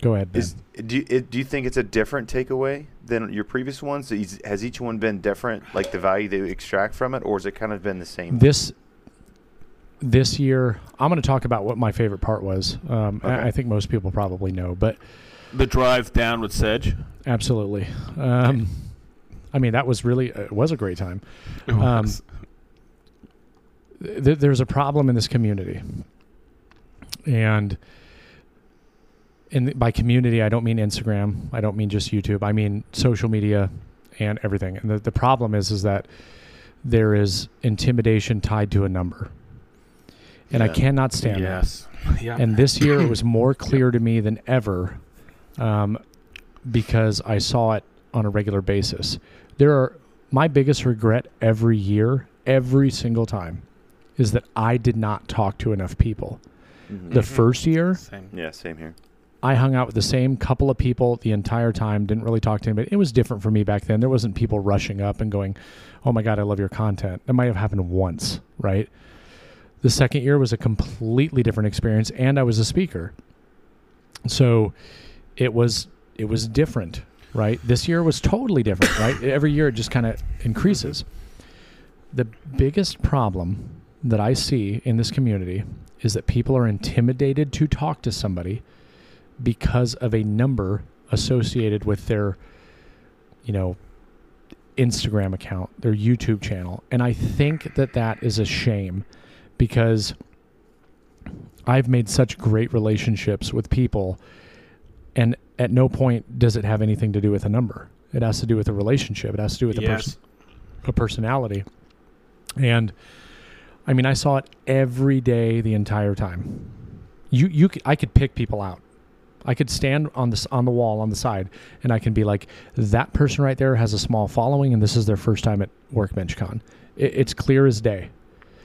Go ahead, Ben. Is do you, do you think it's a different takeaway than your previous ones? Has each one been different, like the value they extract from it, or has it kind of been the same? this this year, I'm going to talk about what my favorite part was. Um, I- Okay. I think most people probably know, but the drive down with Sedge. absolutely. Um, I mean, that was really it was a great time. Um, th- there's a problem in this community, and in the, by community, I don't mean Instagram. I don't mean just YouTube. I mean social media and everything. And the, the problem is, is that there is intimidation tied to a number, and I cannot stand that. yes. Yeah. And this year, it was more clear to me than ever, um, because I saw it on a regular basis. There are my biggest regret every year, every single time, is that I did not talk to enough people. Mhm. The first year, Same. yeah, same here. I hung out with the same couple of people the entire time, didn't really talk to anybody. It was different for me back then. There wasn't people rushing up and going, Oh my God, I love your content. That might have happened once, right? The second year was a completely different experience, and I was a speaker. So it was it was different, right? This year was totally different, right? Every year it just kind of increases. The biggest problem that I see in this community is that people are intimidated to talk to somebody because of a number associated with their you know Instagram account, their YouTube channel. And I think that that is a shame because I've made such great relationships with people and at no point does it have anything to do with a number. It has to do with a relationship. It has to do with a person Yes. a personality. And I mean, I saw it every day the entire time. You you I could pick people out. I could stand on this on the wall on the side and I can be like that person right there has a small following and this is their first time at Workbench Con. It, it's clear as day.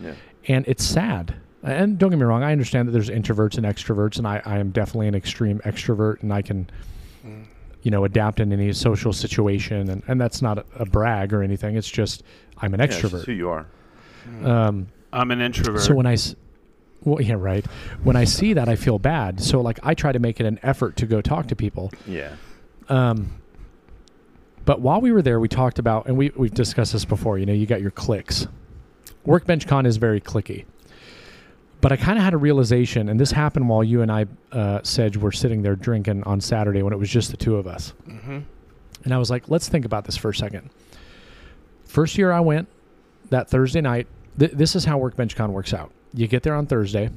Yeah. And it's sad. And don't get me wrong, I understand that there's introverts and extroverts and I, I am definitely an extreme extrovert and I can Mm. you know, adapt in any social situation. And, and that's not a, a brag or anything. It's just I'm an Yeah, it's just extrovert. who you are. um, I'm an introvert. so when I, s- well, yeah, right. When I see that, I feel bad. So like I try to make it an effort to go talk to people. Yeah. Um, but while we were there, we talked about, and we, we've discussed this before, you know, you got your clicks. Workbench Con is very clicky. But I kind of had a realization, and this happened while you and I, uh, Sedge, were sitting there drinking on Saturday when it was just the two of us. hmm And I was like, let's think about this for a second. First year I went, that Thursday night, th- this is how Workbench Con works out. You get there on Thursday,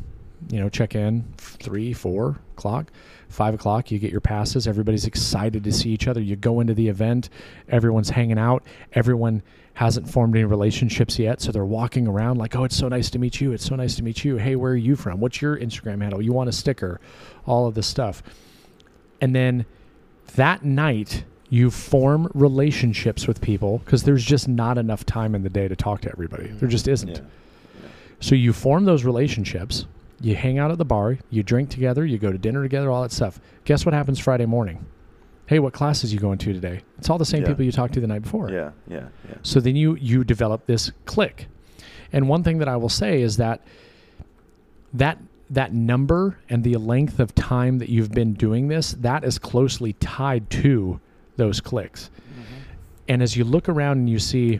you know, check in three, four o'clock, five o'clock. You get your passes. Everybody's excited to see each other. You go into the event, everyone's hanging out. Everyone hasn't formed any relationships yet, so they're walking around like, "Oh, it's so nice to meet you. It's so nice to meet you. Hey, where are you from? What's your Instagram handle? You want a sticker? All of this stuff." And then that night you form relationships with people because there's just not enough time in the day to talk to everybody. There just isn't. Yeah. So you form those relationships. You hang out at the bar. You drink together. You go to dinner together. All that stuff. Guess what happens Friday morning? Hey, what classes you going to today? It's all the same Yeah. people you talked to the night before. Yeah. Yeah. Yeah. So then you you develop this click. And one thing that I will say is that that that number and the length of time that you've been doing this, that is closely tied to those clicks. Mm-hmm. And as you look around and you see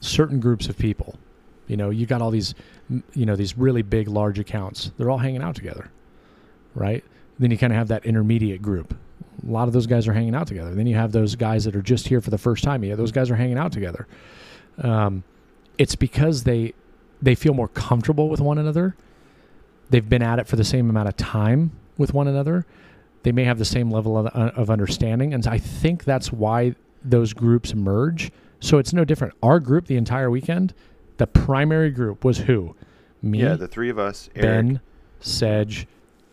certain groups of people, you know, you got all these you know, these really big large accounts. They're all hanging out together. right? Then you kind of have that intermediate group. A lot of those guys are hanging out together. Then you have those guys that are just here for the first time. Yeah, those guys are hanging out together. Um, it's because they they feel more comfortable with one another. They've been at it for the same amount of time with one another. They may have the same level of, uh, of understanding, and I think that's why those groups merge. So it's no different. Our group, the entire weekend, the primary group was who? Me, Yeah, the three of us, Eric, Ben, Sedge,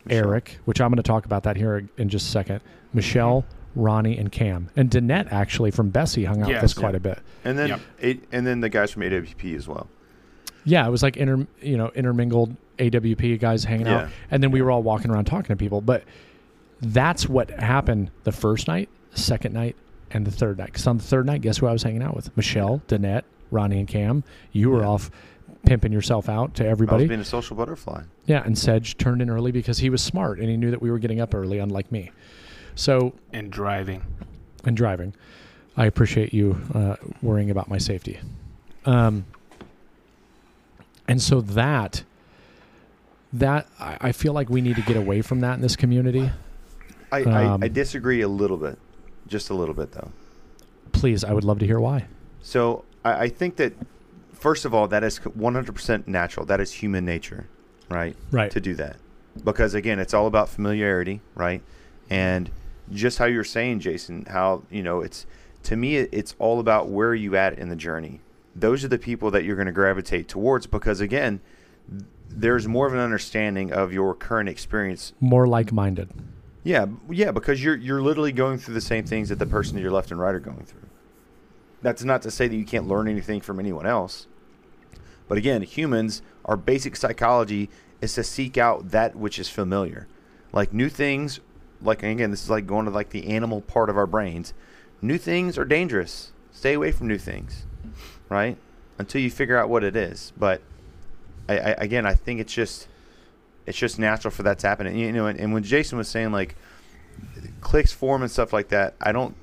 Michelle. Eric, which I'm going to talk about that here in just a second. Michelle, Ronnie, and Cam, and Danette actually from Bessey hung out with Yes. us quite a bit. and then Yep. eight, and then the guys from AWP as well. Yeah, it was like inter, you know, intermingled AWP guys hanging out, and then we were all walking around talking to people. But that's what happened the first night, second night, and the third night. Because on the third night, guess who I was hanging out with? Michelle, Danette, Ronnie, and Cam. You were Yeah. off pimping yourself out to I was everybody. being a social butterfly. Yeah, and Sedge turned in early because he was smart and he knew that we were getting up early, unlike me. So, And driving. and driving, I appreciate you uh, worrying about my safety. Um, and so that, that I, I feel like we need to get away from that in this community. I, Um, I, I disagree a little bit, just a little bit though. Please, I would love to hear why. So I, I think that first of all, that is 100% natural. That is human nature, right? Right. To do that, because again, it's all about familiarity, right? And just how you're saying, Jason, how you know it's to me, it's all about where are you at in the journey. Those are the people that you're going to gravitate towards because again, there's more of an understanding of your current experience More like-minded. yeah, yeah, because you're you're literally going through the same things that the person to your left and right are going through. That's not to say that you can't learn anything from anyone else. But again, humans, our basic psychology is to seek out that which is familiar. Like new things, like again, this is like going to like the animal part of our brains. New things are dangerous. Stay away from new things, right? Until you figure out what it is. But I, I again, I think it's just it's just natural for that to happen. And, you know, and, and when Jason was saying like clicks form and stuff like that, I don't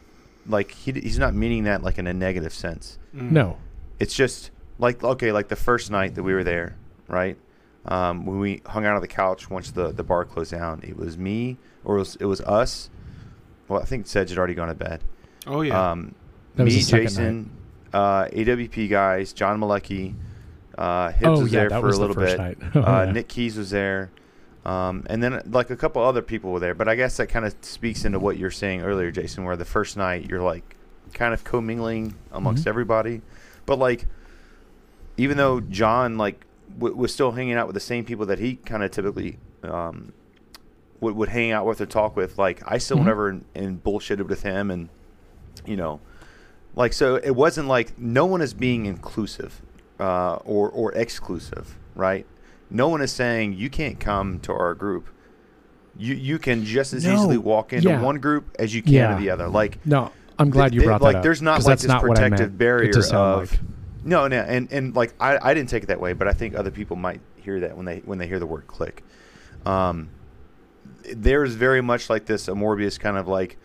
like he, he's not meaning that like in a negative sense. Mm. No. It's just like okay, like the first night that we were there, right? Um, when we hung out on the couch once the, the bar closed down, it was me or it was, it was us. Well, I think Sedge had already gone to bed. Oh yeah. Um, That me, the second Jason, uh, AWP guys, John Malecki, uh, Hibbs Oh, was yeah, there for was a little bit. night. uh, Oh, Yeah. Nick Keys was there, um, and then like a couple other people were there. But I guess that kind of speaks into what you're saying earlier, Jason, where the first night you're like kind of commingling amongst Mhm. everybody, but like even though John like w- was still hanging out with the same people that he kind of typically um, would would hang out with or talk with, like I still Mhm. never and, and bullshitted with him, and you know, like so it wasn't like no one is being inclusive uh, or or exclusive, right? No one is saying you can't come to our group. You you can just as No. easily walk into Yeah. one group as you can Yeah. to the other. Like No, I'm glad you th- brought like that up. there's not like that's this not protective barrier it to sound of like. no, no, and and like I, I didn't take it that way, but I think other people might hear that when they when they hear the word click. Um, there's very much like this a Morbius kind of like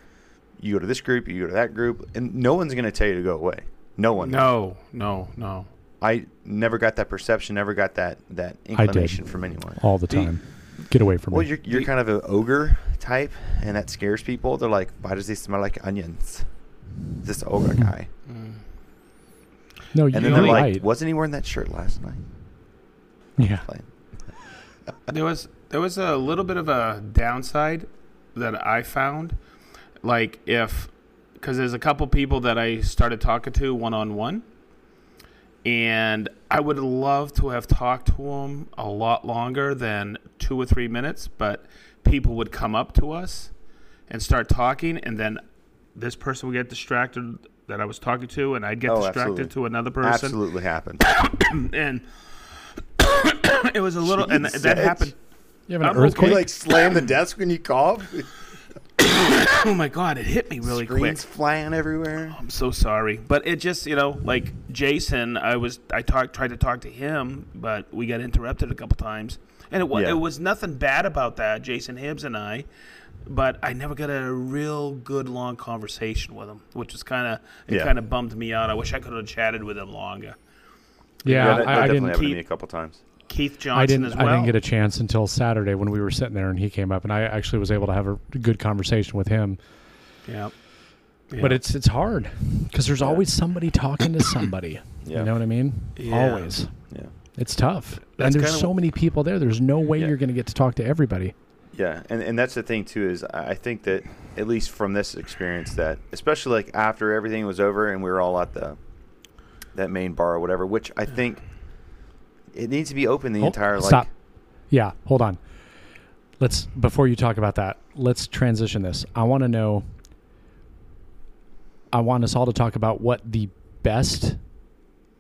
you go to this group, you go to that group, and no one's going to tell you to go away. No one. no, no, no. I never got that perception, never got that that did. inclination from anyone. all the Do you- time. Get away from Well, me. you're you're Do- kind of an ogre type, and that scares people. They're like, "Why does he smell like onions?" This ogre guy. Mm. no, you're then they're like, right. "Wasn't he wearing that shirt last night?" yeah. There was there was a little bit of a downside that I found, like if because there's a couple people that I started talking to one on one, and I would love to have talked to him a lot longer than two or three minutes, but people would come up to us and start talking, and then this person would get distracted that I was talking to, and I'd get Oh, distracted absolutely. to another person Absolutely happened. and it was a little, and Jesus. that happened. You have an I'm earthquake? okay. slam the desk when you cough. Oh my god, it hit me really Screens quick. flying everywhere. I'm so sorry, but it just you know like Jason, I was I talked tried to talk to him, but we got interrupted a couple times, and it was Yeah. it was nothing bad about that, Jason Hibbs and I. But I never got a real good long conversation with him, which was kind of it Yeah. kind of bummed me out. I wish I could have chatted with him longer. yeah, that, that I, I definitely didn't happened to me a couple times. Keith Johnson I didn't. as well. I didn't get a chance until Saturday when we were sitting there and he came up, and I actually was able to have a good conversation with him. yeah. But it's it's hard because there's always somebody talking to somebody. Yeah. You know what I mean? Yeah. Always. Yeah. It's tough, That's and there's kinda- so many people there. There's no way Yeah. you're going to get to talk to everybody. Yeah, and and that's the thing too is I I think that at least from this experience that especially like after everything was over and we were all at the that main bar or whatever, which I think it needs to be open the Oh, entire like stop. Yeah, hold on. Let's before you talk about that, let's transition this. I want to know. I want us all to talk about what the best,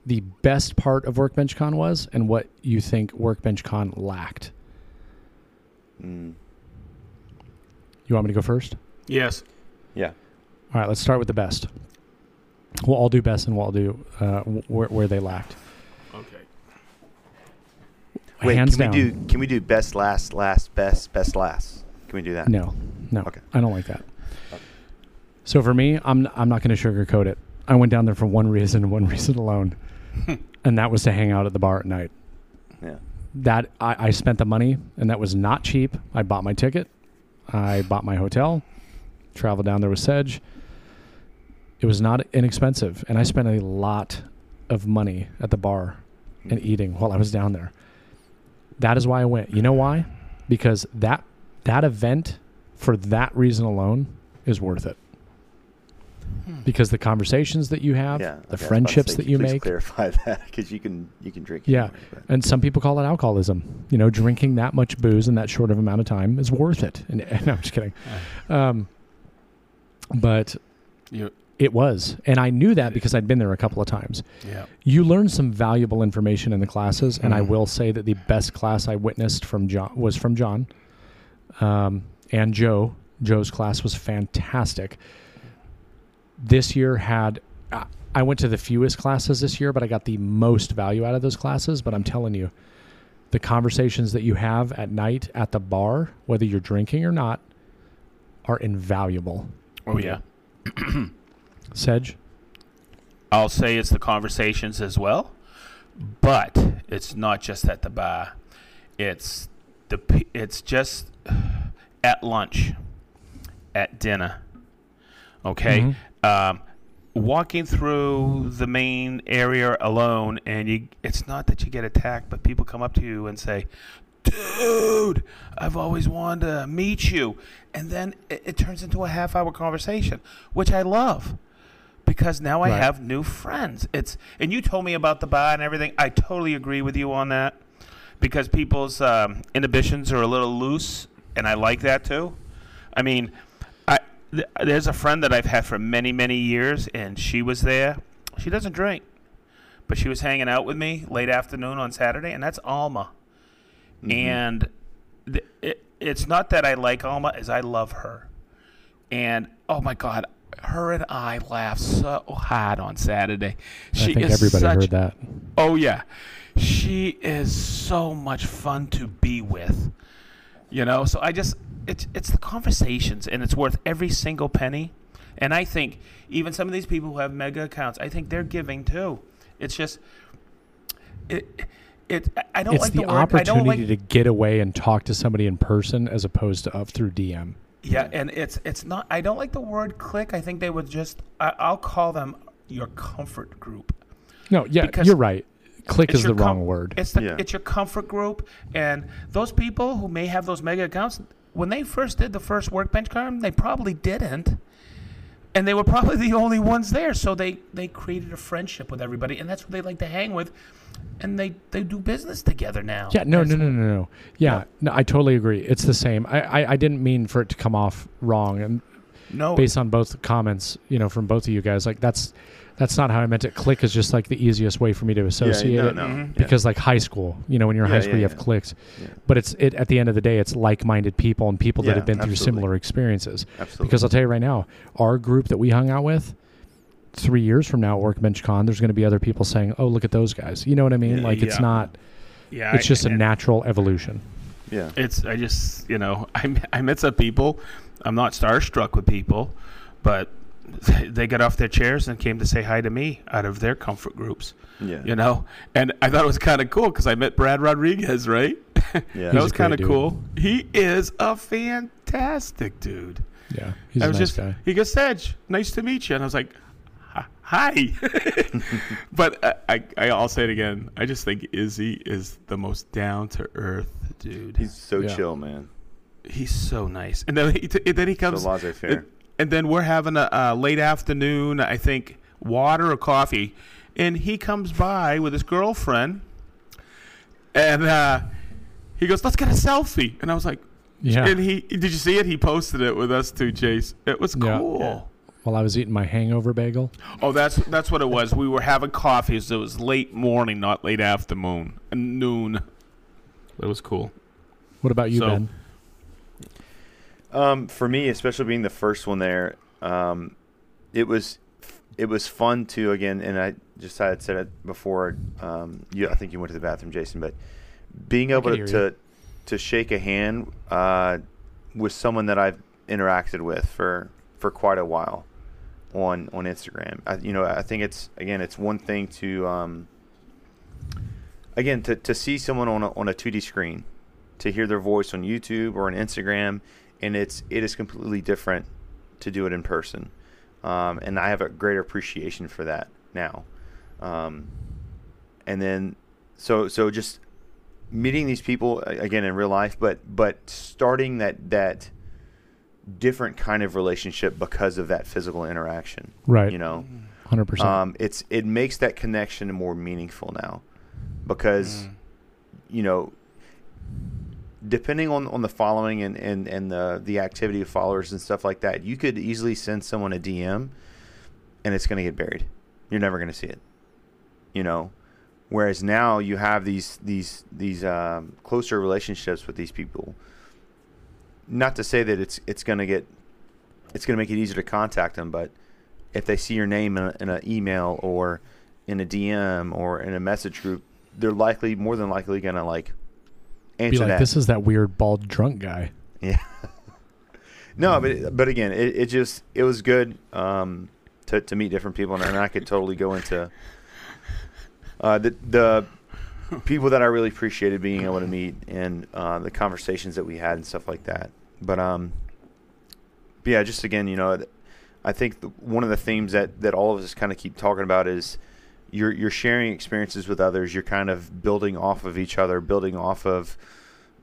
the best part of Workbench Con was, and what you think Workbench Con lacked. mm, You want me to go first? yes. yeah. All right, let's start with the best. We'll all do best, and we'll all do uh, wh- where, where they lacked. Okay. Wait, Hands can down. we do can we do best last last best best last? Can we do that? No, no, Okay. I don't like that. So for me, I'm I'm not going to sugarcoat it. I went down there for one reason, one reason alone, and that was to hang out at the bar at night. Yeah. That I, I spent the money, and that was not cheap. I bought my ticket, I bought my hotel, traveled down there with Sedge. It was not inexpensive, and I spent a lot of money at the bar and mm. eating while I was down there. That is why I went. You know why? Because that that event for that reason alone is worth it. Because the conversations that you have, Yeah. the was about to friendships say, that you please make, Clarify that because you can you can drink. Yeah. anyway, and some people call it alcoholism. You know, drinking that much booze in that short of amount of time is worth it. And, and I'm just kidding. Um, but You, it was, and I knew that because I'd been there a couple of times. yeah. You learn some valuable information in the classes, and I Mhm. will say that the best class I witnessed from John was from John, um, and Joe. Joe's class was fantastic. This year had. I- I went to the fewest classes this year, but I got the most value out of those classes. But I'm telling you, the conversations that you have at night at the bar, whether you're drinking or not, are invaluable. Oh yeah. Sedge, I'll say it's the conversations as well, but it's not just at the bar. It's the it's just at lunch, at dinner. Okay, um, walking through the main area alone, and you it's not that you get attacked, but people come up to you and say, "Dude, I've always wanted to meet you," and then it, it turns into a half-hour conversation, which I love because now I Right. have new friends. It's and you told me about the bar and everything. I totally agree with you on that because people's um, inhibitions are a little loose, and I like that too. I mean, I th- there's a friend that I've had for many many years, and she was there. She doesn't drink, but she was hanging out with me late afternoon on Saturday, and that's Alma. Mhm. And th- it, it's not that I like Alma, as I love her. And oh my God, her and I laughed so hard on Saturday. She I think everybody such, heard that. Oh yeah, she is so much fun to be with. You know, so I just it's it's the conversations, and it's worth every single penny. And I think even some of these people who have mega accounts, I think they're giving too. It's just it. It, I don't it's like the, the, word. I don't opportunity like to get away and talk to somebody in person as opposed to up through DM. Yeah, mm. and it's it's not. I don't like the word click. I think they would just. I, I'll call them your comfort group. No, yeah, Because you're right. Click is the your com- wrong word. It's the Yeah. it's your comfort group, and those people who may have those mega accounts, when they first did the first workbench card, they probably didn't, and they were probably the only ones there. So they they created a friendship with everybody, and that's what they like to hang with, and they they do business together now. Yeah, no, And no, no, no, no. Yeah, no, I totally agree. It's the same. I, I, I didn't mean for it to come off wrong, and no. based on both comments, you know, from both of you guys, like that's that's not how I meant it. Click is just like the easiest way for me to associate no, it. no. Mhm. Yeah. Because like high school, you know, when you're in Yeah, high school, yeah, you have yeah. clicks, Yeah. but it's it at the end of the day, it's like-minded people and people that have been through similar experiences. Absolutely. Because I'll tell you right now, our group that we hung out with, three years from now at Workbench Con, there's going to be other people saying, "Oh, look at those guys." You know what I mean? Yeah. like it's Yeah. not. yeah, It's I- just a natural evolution. yeah. It's I just you know I I met some people. I'm not starstruck with people, but they got off their chairs and came to say hi to me out of their comfort groups. Yeah. You know, and I thought it was kind of cool because I met Brad Rodriguez, right? Yeah. that He's was kind of cool. He is a fantastic dude. Yeah, he's I a was nice just guy. he goes, Sedge, nice to meet you, and I was like, "Hi." hi. but I, I, I, I'll say it again. I just think Izzy is the most down to earth dude. He's so Yeah. chill, man. He's so nice. And then he, t- then he So comes, laissez-faire. and then we're having a, a late afternoon, I think, water or coffee, and he comes by with his girlfriend, and uh, he goes, "Let's get a selfie," and I was like, Yeah. and he did you see it? He posted it with us too, Chase. It was Yeah. cool. Yeah. While I was eating my hangover bagel. Oh, that's that's what it was. We were having coffee, so it was late morning, not late afternoon. Noon. It was cool. What about you, So- Ben? Um, for me, especially being the first one there, um, it was it was fun to again, and I just had said it before. Um, you, I think you went to the bathroom, Jason, but being able to hear to, to shake a hand uh, with someone that I've interacted with for for quite a while on on Instagram. I, you know, I think it's again, it's one thing to um, again to, to see someone on a, on a 2D screen, to hear their voice on YouTube or on Instagram, and it's it is completely different to do it in person. Um, and I have a greater appreciation for that now. Um, and then so so just meeting these people again in real life, but but starting that that different kind of relationship because of that physical interaction. Right. You know, 100%. um, it's it makes that connection more meaningful now because Mm. you know depending on, on the following and, and, and the the activity of followers and stuff like that you could easily send someone a dm and it's going to get buried you're never going to see it you know whereas now you have these these these um, closer relationships with these people not to say that it's it's going to get it's going to make it easier to contact them but if they see your name in, an email or in a dm or in a message group they're likely more than likely going to like Be answer like, that this is that weird bald drunk guy. yeah. no, but but again, it, it just it was good um, to to meet different people, and, and I could totally go into uh, the the people that I really appreciated being able to meet and uh, the conversations that we had and stuff like that. But um, but yeah, just again, you know, I think the, one of the themes that that all of us kind of keep talking about is you're you're sharing experiences with others. You're kind of building off of each other, building off of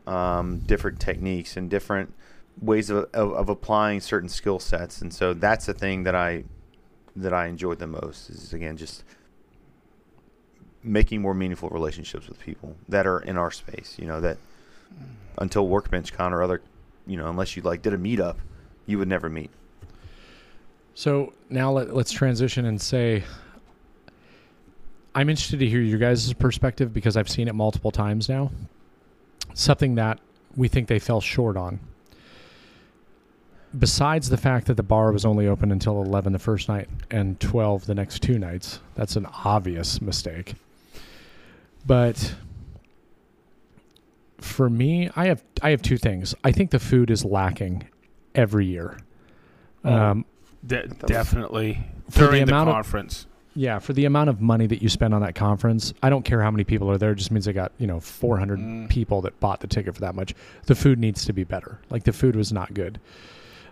um, different techniques and different ways of, of, of applying certain skill sets. And so that's the thing that I that I enjoyed the most is again just making more meaningful relationships with people that are in our space. You know that until Workbench Con or other, you know, unless you like did a meetup, you would never meet. So now let, let's transition and say I'm interested to hear your guys' perspective because I've seen it multiple times now. Something that we think they fell short on. Besides the fact that the bar was only open until 11 the first night and 12 the next two nights, that's an obvious mistake. But for me, I have I have two things. I think the food is lacking every year. Oh. Um, De- definitely For the during the, amount of- conference. yeah, for the amount of money that you spend on that conference, I don't care how many people are there. It just means they got you know 400 Mm. people that bought the ticket for that much. The food needs to be better. Like the food was not good.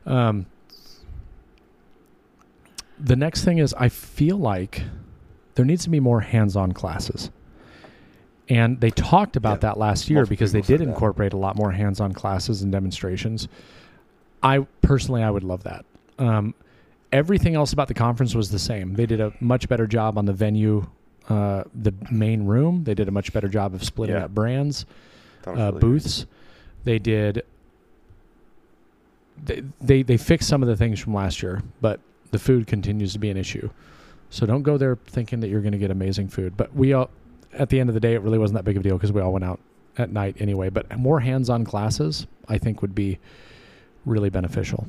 Um, the next thing is I feel like there needs to be more hands-on classes. And they talked about Yeah, that last year because they did said that. incorporate a lot more hands-on classes and demonstrations. I personally I would love that. Um, everything else about the conference was the same. They did a much better job on the venue, uh, the main room. They did a much better job of splitting Yeah. up brands, uh, really booths. They did. They, they they fixed some of the things from last year, but the food continues to be an issue. So don't go there thinking that you're going to get amazing food. But we all, at the end of the day, it really wasn't that big of a deal because we all went out at night anyway. But more hands-on classes, I think, would be really beneficial.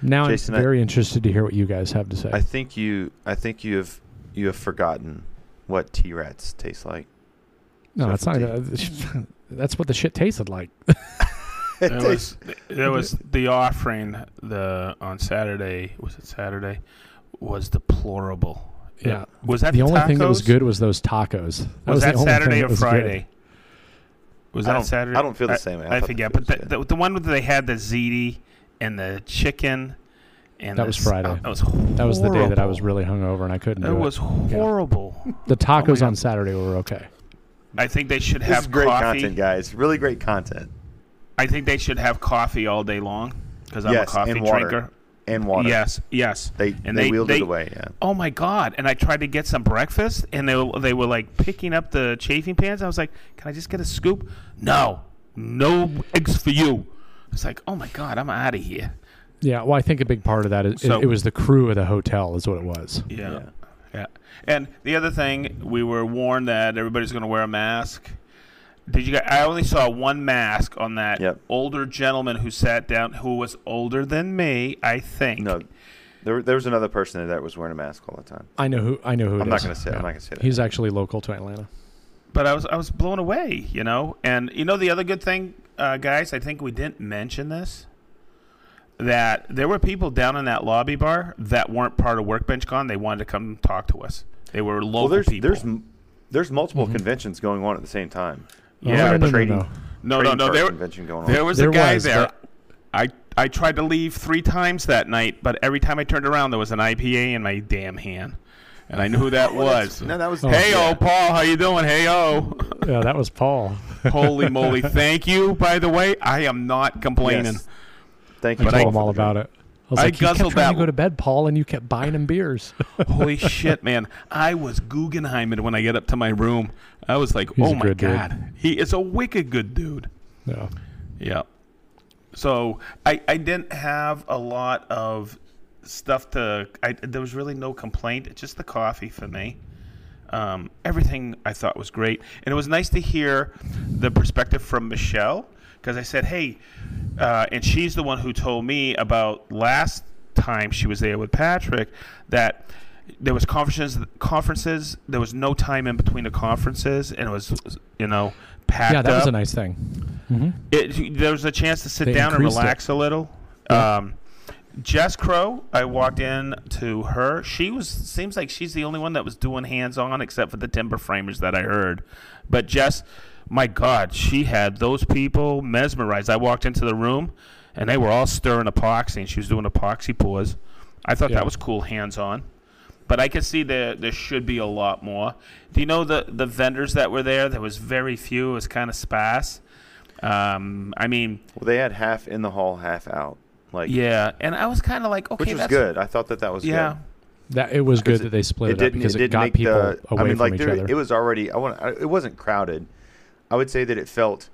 Now Jason, I- I'm very interested to hear what you guys have to say. I think you I think you have you have forgotten what T rats taste like. no, that's not. Uh, that's what the shit tasted like. it was there was the offering the on Saturday. Was it Saturday? Was deplorable. Yeah. Was that the only thing that was good was those tacos. That Was, the that Saturday or. Friday? Was I that don't- Saturday? I don't feel the same way. I I, forget, but the, the, the one where they had the ziti and the chicken, and That the was s- Friday. Oh, that was That was the day that I was horrible. really hungover and I couldn't It do was horrible. it. The oh tacos God. on Saturday were okay. I think they should This have is great coffee. content, guys. Really great content. I think they should have coffee all day long because I'm Yes, a coffee and water. drinker. And water. Yes, yes. They and they, they, wheeled they, it away. Yeah. Oh my god! And I tried to get some breakfast, and they were, they were like picking up the chafing pans. I was like, "Can I just get a scoop?" No, no eggs for you. It's like, oh my god, I'm out of here. Yeah, well, I think a big part of that is So- it, it was the crew of the hotel, is what it was. Yeah. Yeah. yeah, And the other thing, we were warned that everybody's going to wear a mask. Did you? guys I only saw one mask on that Yep. older gentleman who sat down, who was older than me, I think. No, there, there was another person there that was wearing a mask all the time. I know who. I know who. I'm not going to say. Yeah. I'm not going to say that. He's actually local to Atlanta. but I was I was blown away, you know. And you know the other good thing, uh, guys, I think we didn't mention this. That there were people down in that lobby bar that weren't part of Workbench Con. They wanted to come talk to us. They were local well, there's people. there's there's multiple Mhm. conventions going on at the same time. Oh, Yeah, no, no, no, trading- no. no, no, no. There, convention going on. there was There a guy was, there. I I tried to leave three times that night, but every time I turned around, there was an IPA in my damn hand, and I knew who that was. no, that was oh, Hey, yeah. oh, Paul, how you doing? Hey, oh. Yeah, that was Paul. Holy moly! Thank you. By the way, I am not complaining. Yes. Thank you. But I- told him all about it. I was I like, you kept trying that to go to bed, Paul, and you kept buying him beers. Holy shit, man! I was Guggenheiming when I get up to my room. I was like, He's "Oh my good dude. god, he is a wicked good dude." no. Yeah. So I I didn't have a lot of stuff to. I there was really no complaint. Just the coffee for me. Um, everything I thought was great, and it was nice to hear the perspective from Michelle because I said, "Hey," uh, and she's the one who told me about last time she was there with Patrick that there was conferences conferences there was no time in between the conferences and it was you know packed Yeah, that was a nice thing. hmm it, there was a chance to sit They down and increased it. relax a little. Yeah. Um, Jess Crow, I walked in to her. She was seems like she's the only one that was doing hands on, except for the timber framers that I heard. But Jess, my God, she had those people mesmerized. I walked into the room, and they were all stirring epoxy, and she was doing epoxy pours. I thought Yeah. that was cool, hands on. But I could see there there should be a lot more. Do you know the the vendors that were there? There was very few. It was kind of sparse. Um, I mean, Well, they had half in the hall, half out. Like, yeah, and I was kind of like, okay, which was that's good. I thought that that was Yeah, good. That it was good Because that they split it, up didn't- because it, didn't got people the- away I mean, from like each there, other. it was already. I want. It wasn't crowded. I would say that it felt.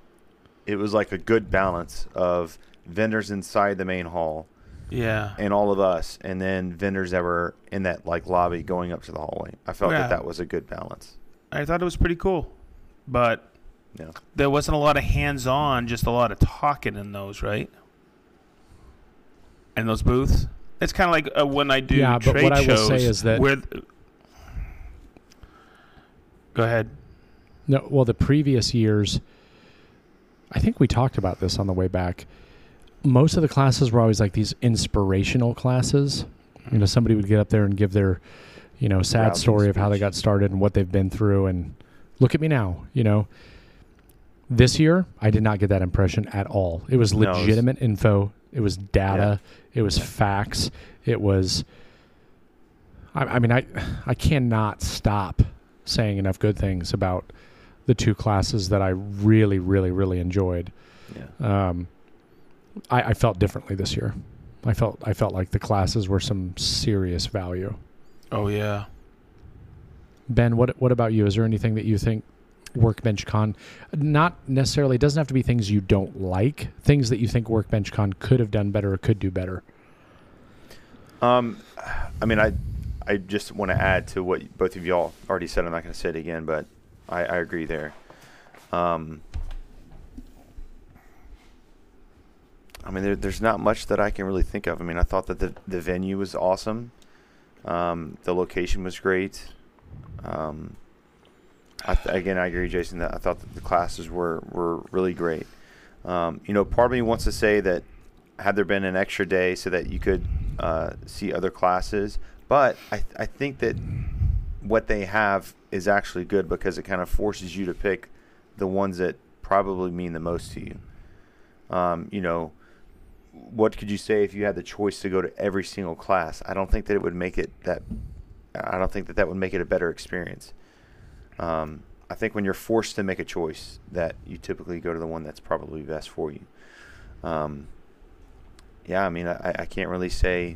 It was like a good balance of vendors inside the main hall yeah, and all of us, and then vendors that were in that like lobby going up to the hallway. I felt Yeah. that that was a good balance. I thought it was pretty cool, but Yeah. there wasn't a lot of hands-on, just a lot of talking in those, right? In those booths, it's kind of like uh, when I do Yeah, but trade what I will shows. say is that- where. Go ahead. No, well, the previous years, I think we talked about this on the way back. Most of the classes were always like these inspirational classes. You know, mm-hmm. somebody would get up there and give their, you know, sad Rousing story of how they got started and what they've been through, and look at me now. You know, this year I did not get that impression at all. It was No, it was- legitimate info. It was data. It was facts. It was. I, I mean, I I cannot stop saying enough good things about the two classes that I really, really, really enjoyed. Yeah. Um, I, I felt differently this year. I felt I felt like the classes were some serious value. Oh yeah. Ben, what what about you? Is there anything that you think Workbench Con, not necessarily, it doesn't have to be things you don't like, things that you think Workbench Con could have done better or could do better? Um, I mean, I, I just want to add to what both of y'all already said. I'm not going to say it again, but I, I agree there. Um, I mean, there, there's not much that I can really think of. I mean, I thought that the the venue was awesome. Um, the location was great. Um, I th- again, I agree, Jason. That I thought that the classes were were really great. Um, you know, part of me wants to say that had there been an extra day so that you could uh, see other classes, but I, I think that what they have is actually good because it kind of forces you to pick the ones that probably mean the most to you. Um, you know, what could you say if you had the choice to go to every single class? I don't think that it would make it that. I don't think that that would make it a better experience. Um, I think when you're forced to make a choice, that you typically go to the one that's probably best for you. Um, yeah, I mean, I, I can't really say,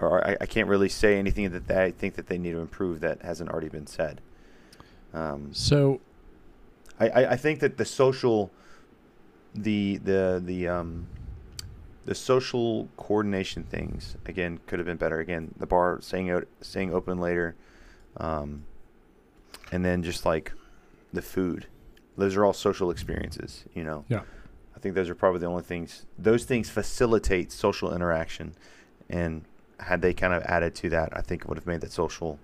or I, I can't really say anything that they, I think that they need to improve that hasn't already been said. Um, So I, I, I think that the social, the the the um, the social coordination things again could have been better. Again, the bar staying out, staying open later, um, and then just like the food. Those are all social experiences, you know. Yeah. I think those are probably the only things. Those things facilitate social interaction, and had they kind of added to that, I think it would have made that social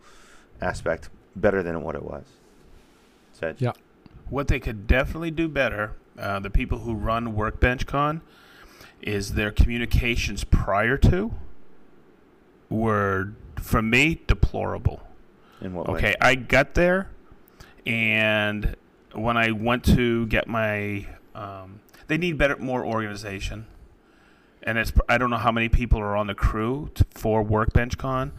aspect better than what it was. Said. Yeah. What they could definitely do better, uh, the people who run Workbench Con, is their communications prior to were, for me, deplorable. In what Okay, way? I got there, and when I went to get my, um, they need better, more organization. And it's I don't know how many people are on the crew for Workbench Con,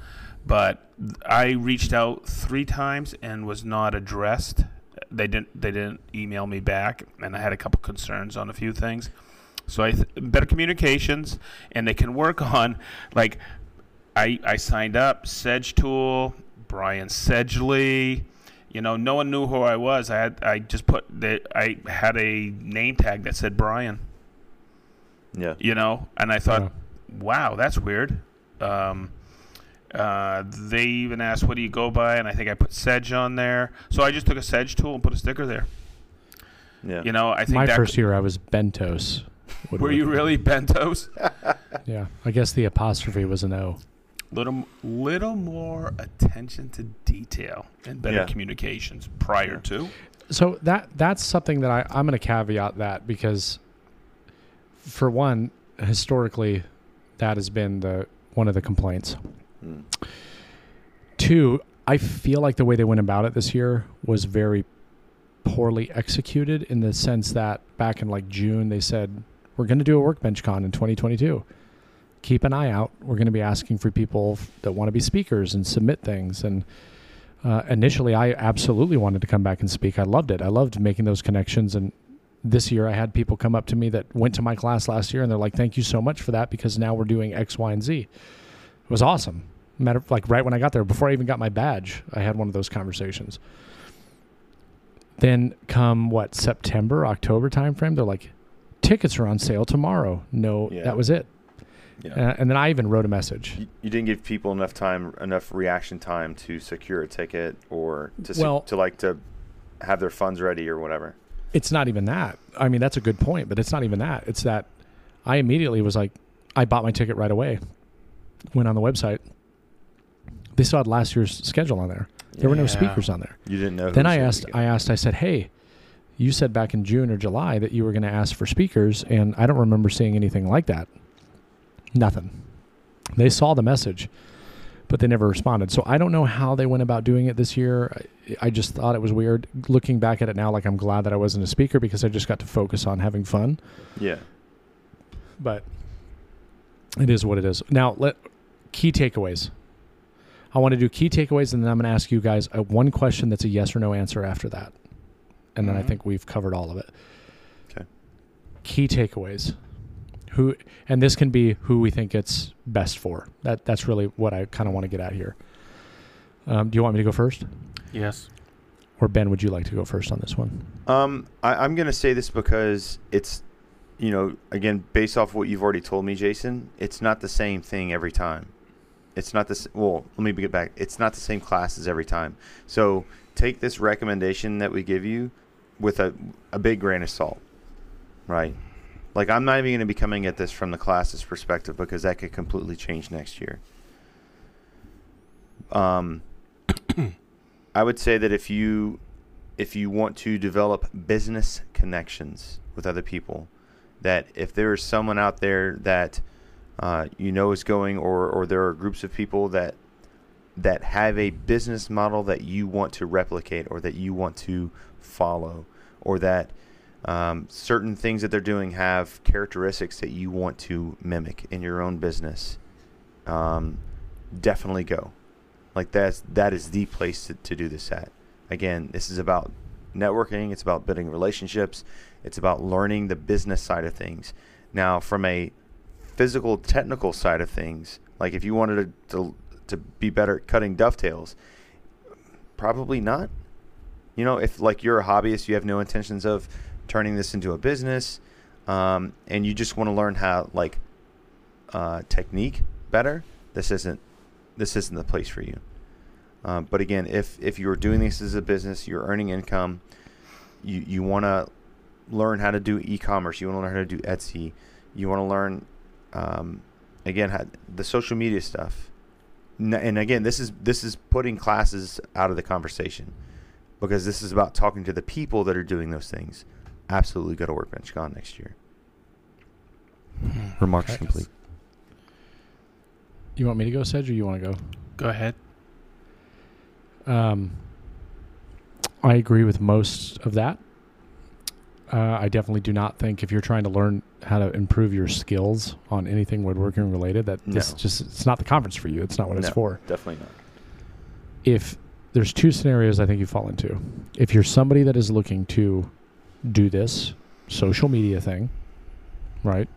but I reached out three times and was not addressed. They didn't they didn't email me back, and I had a couple concerns on a few things. So I th- better communications, and they can work on like I I signed up Sedge Tool, Brian Sedgley. You know, no one knew who I was. I had I just put the I had a name tag that said Brian. Yeah. You know, and I thought, Yeah. wow, that's weird. Um, uh, they even asked, "What do you go by?" And I think I put Sedge on there. So I just took a Sedge tool and put a sticker there. Yeah. You know, I think my that first year I was Bentos. would were work. you really bentos? Yeah. I guess the apostrophe was an O. little little more attention to detail and better Yeah. communications prior to. So that that's something that I, I'm going to caveat that because, for one, historically, that has been the one of the complaints. Mm. Two, I feel like the way they went about it this year was very poorly executed in the sense that back in like June they said we're going to do a workbench con in 2022. Keep an eye out. We're going to be asking for people that want to be speakers and submit things. And uh, initially, I absolutely wanted to come back and speak. I loved it. I loved making those connections. And this year, I had people come up to me that went to my class last year, and they're like, "Thank you so much for that because now we're doing X, Y, and Z." It was awesome. Matter of, like right when I got there, before I even got my badge, I had one of those conversations. Then come what September, October timeframe, they're like, tickets are on sale tomorrow. No, Yeah. that was it. Yeah. Uh, and then I even wrote a message. you, you didn't give people enough time, enough reaction time to secure a ticket or to Well- to like to have their funds ready or whatever. It's not even that. I mean, that's a good point, but it's not even that. It's that I immediately was like, I bought my ticket right away. Went on the website. They still had last year's schedule on there. There were no speakers on there. You didn't know. then I asked, I asked, I said, "Hey, you said back in June or July that you were going to ask for speakers, and I don't remember seeing anything like that. Nothing. They saw the message, but they never responded. So I don't know how they went about doing it this year. I, I just thought it was weird. Looking back at it now, like I'm glad that I wasn't a speaker because I just got to focus on having fun. Yeah. But it is what it is. Now, let key takeaways. I want to do key takeaways, and then I'm going to ask you guys a one question that's a yes or no answer after that, and then I Mhm. think we've covered all of it. Okay. Key takeaways. Who and this can be who we think it's best for. That that's really what I kind of want to get at here. Um, do you want me to go first, Yes. or Ben? Would you like to go first on this one? Um, I, I'm gonna say this because it's, you know, again based off what you've already told me, Jason. It's not the same thing every time. It's not this. Well, let me get back. It's not the same classes every time. So take this recommendation that we give you with a a big grain of salt, right? Like I'm not even going to be coming at this from the classes perspective because that could completely change next year. Um, I would say that if you if you want to develop business connections with other people. That if there is someone out there that uh, you know is going, or or there are groups of people that that have a business model that you want to replicate or that you want to follow, or that um, certain things that they're doing have characteristics that you want to mimic in your own business, um, definitely go. Like that's that is the place to, to do this at. Again, this is about networking. It's about building relationships. It's about learning the business side of things. Now, from a physical, technical side of things, like if you wanted to, to, to be better at cutting dovetails, probably not. You know, if like you're a hobbyist, you have no intentions of turning this into a business, um, and you just want to learn how like uh, technique better, this isn't this isn't the place for you. Um, but again, if if you're doing this as a business, you're earning income, you you want to learn how to do e-commerce, you want to learn how to do Etsy, you want to learn um, again how, the social media stuff. And again, this is this is putting classes out of the conversation because this is about talking to the people that are doing those things. Absolutely go to Workbench Con next year. Hmm. Remarks Okay. complete. You want me to go, Sedge, or you want to go? Go ahead. Um, I agree with most of that. Uh, I definitely do not think if you're trying to learn how to improve your skills on anything woodworking related, that this just it's not the conference for you. It's not what it's for. Definitely not. If there's two scenarios I think you fall into. If you're somebody that is looking to do this social media thing, right?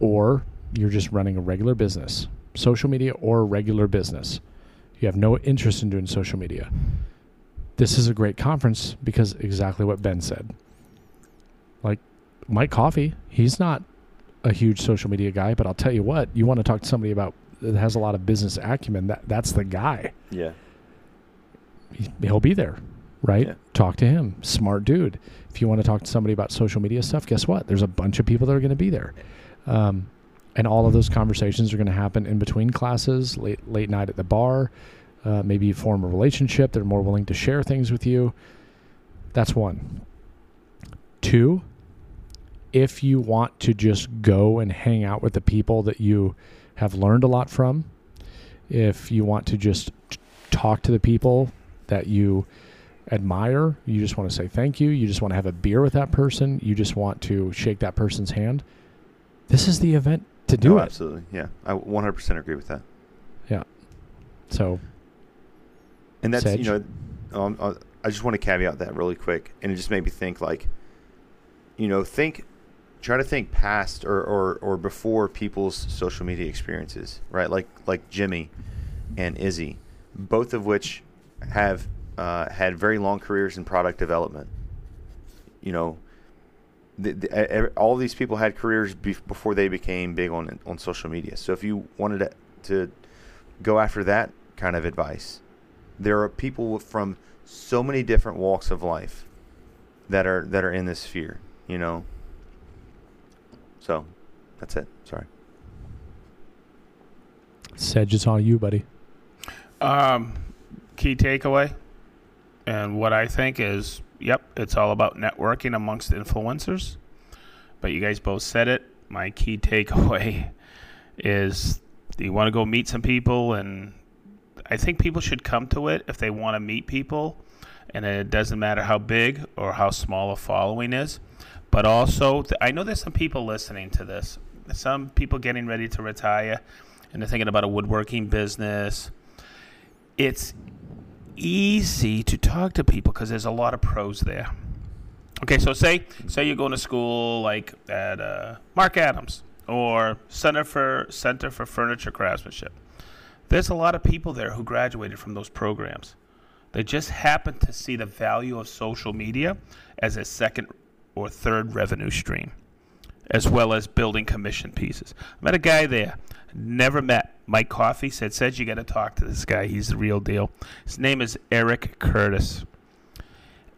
Or you're just running a regular business, social media or regular business. You have no interest in doing social media. This is a great conference because exactly what Ben said. Like Mike Coffee, he's not a huge social media guy, but I'll tell you what, you want to talk to somebody about that has a lot of business acumen, that that's the guy Yeah. he- he'll be there, right? Yeah. Talk to him. Smart dude. You want to talk to somebody about social media stuff, guess what? There's a bunch of people that are going to be there. Um, and all of those conversations are going to happen in between classes, late late night at the bar. Uh, maybe you form a relationship. They're more willing to share things with you. That's one. Two, if you want to just go and hang out with the people that you have learned a lot from, if you want to just talk to the people that you admire, you just want to say thank you, you just want to have a beer with that person, you just want to shake that person's hand, this is the event to do No, it. Absolutely. Yeah. I 100% agree with that. Yeah. So, And that's Sedge? you know, um, uh, I just want to caveat that really quick, and it just made me think like, you know, think, try to think past or or, or before people's social media experiences, right? Like like Jimmy and Izzy, both of which have uh, had very long careers in product development. You know, the, the, all these people had careers bef before they became big on on social media. So if you wanted to, to go after that kind of advice, there are people from so many different walks of life that are that are in this sphere. You know. So, that's it. Sorry. Sedge, it's all you, buddy. Um, key takeaway, and what I think is, yep, it's all about networking amongst influencers. But you guys both said it. My key takeaway is, you want to go meet some people, and I think people should come to it if they want to meet people, and it doesn't matter how big or how small a following is. But also, I know there's some people listening to this. Some people getting ready to retire, and they're thinking about a woodworking business it's easy to talk to people because there's a lot of pros there. Okay, so say say you're going to school like at uh, Marc Adams or Center for Center for Furniture Craftsmanship. There's a lot of people there who graduated from those programs. They just happen to see the value of social media as a second or third revenue stream, as well as building commission pieces. I met a guy there, never met. Mike Coffey said, said you got to talk to this guy. He's the real deal. His name is Eric Curtis.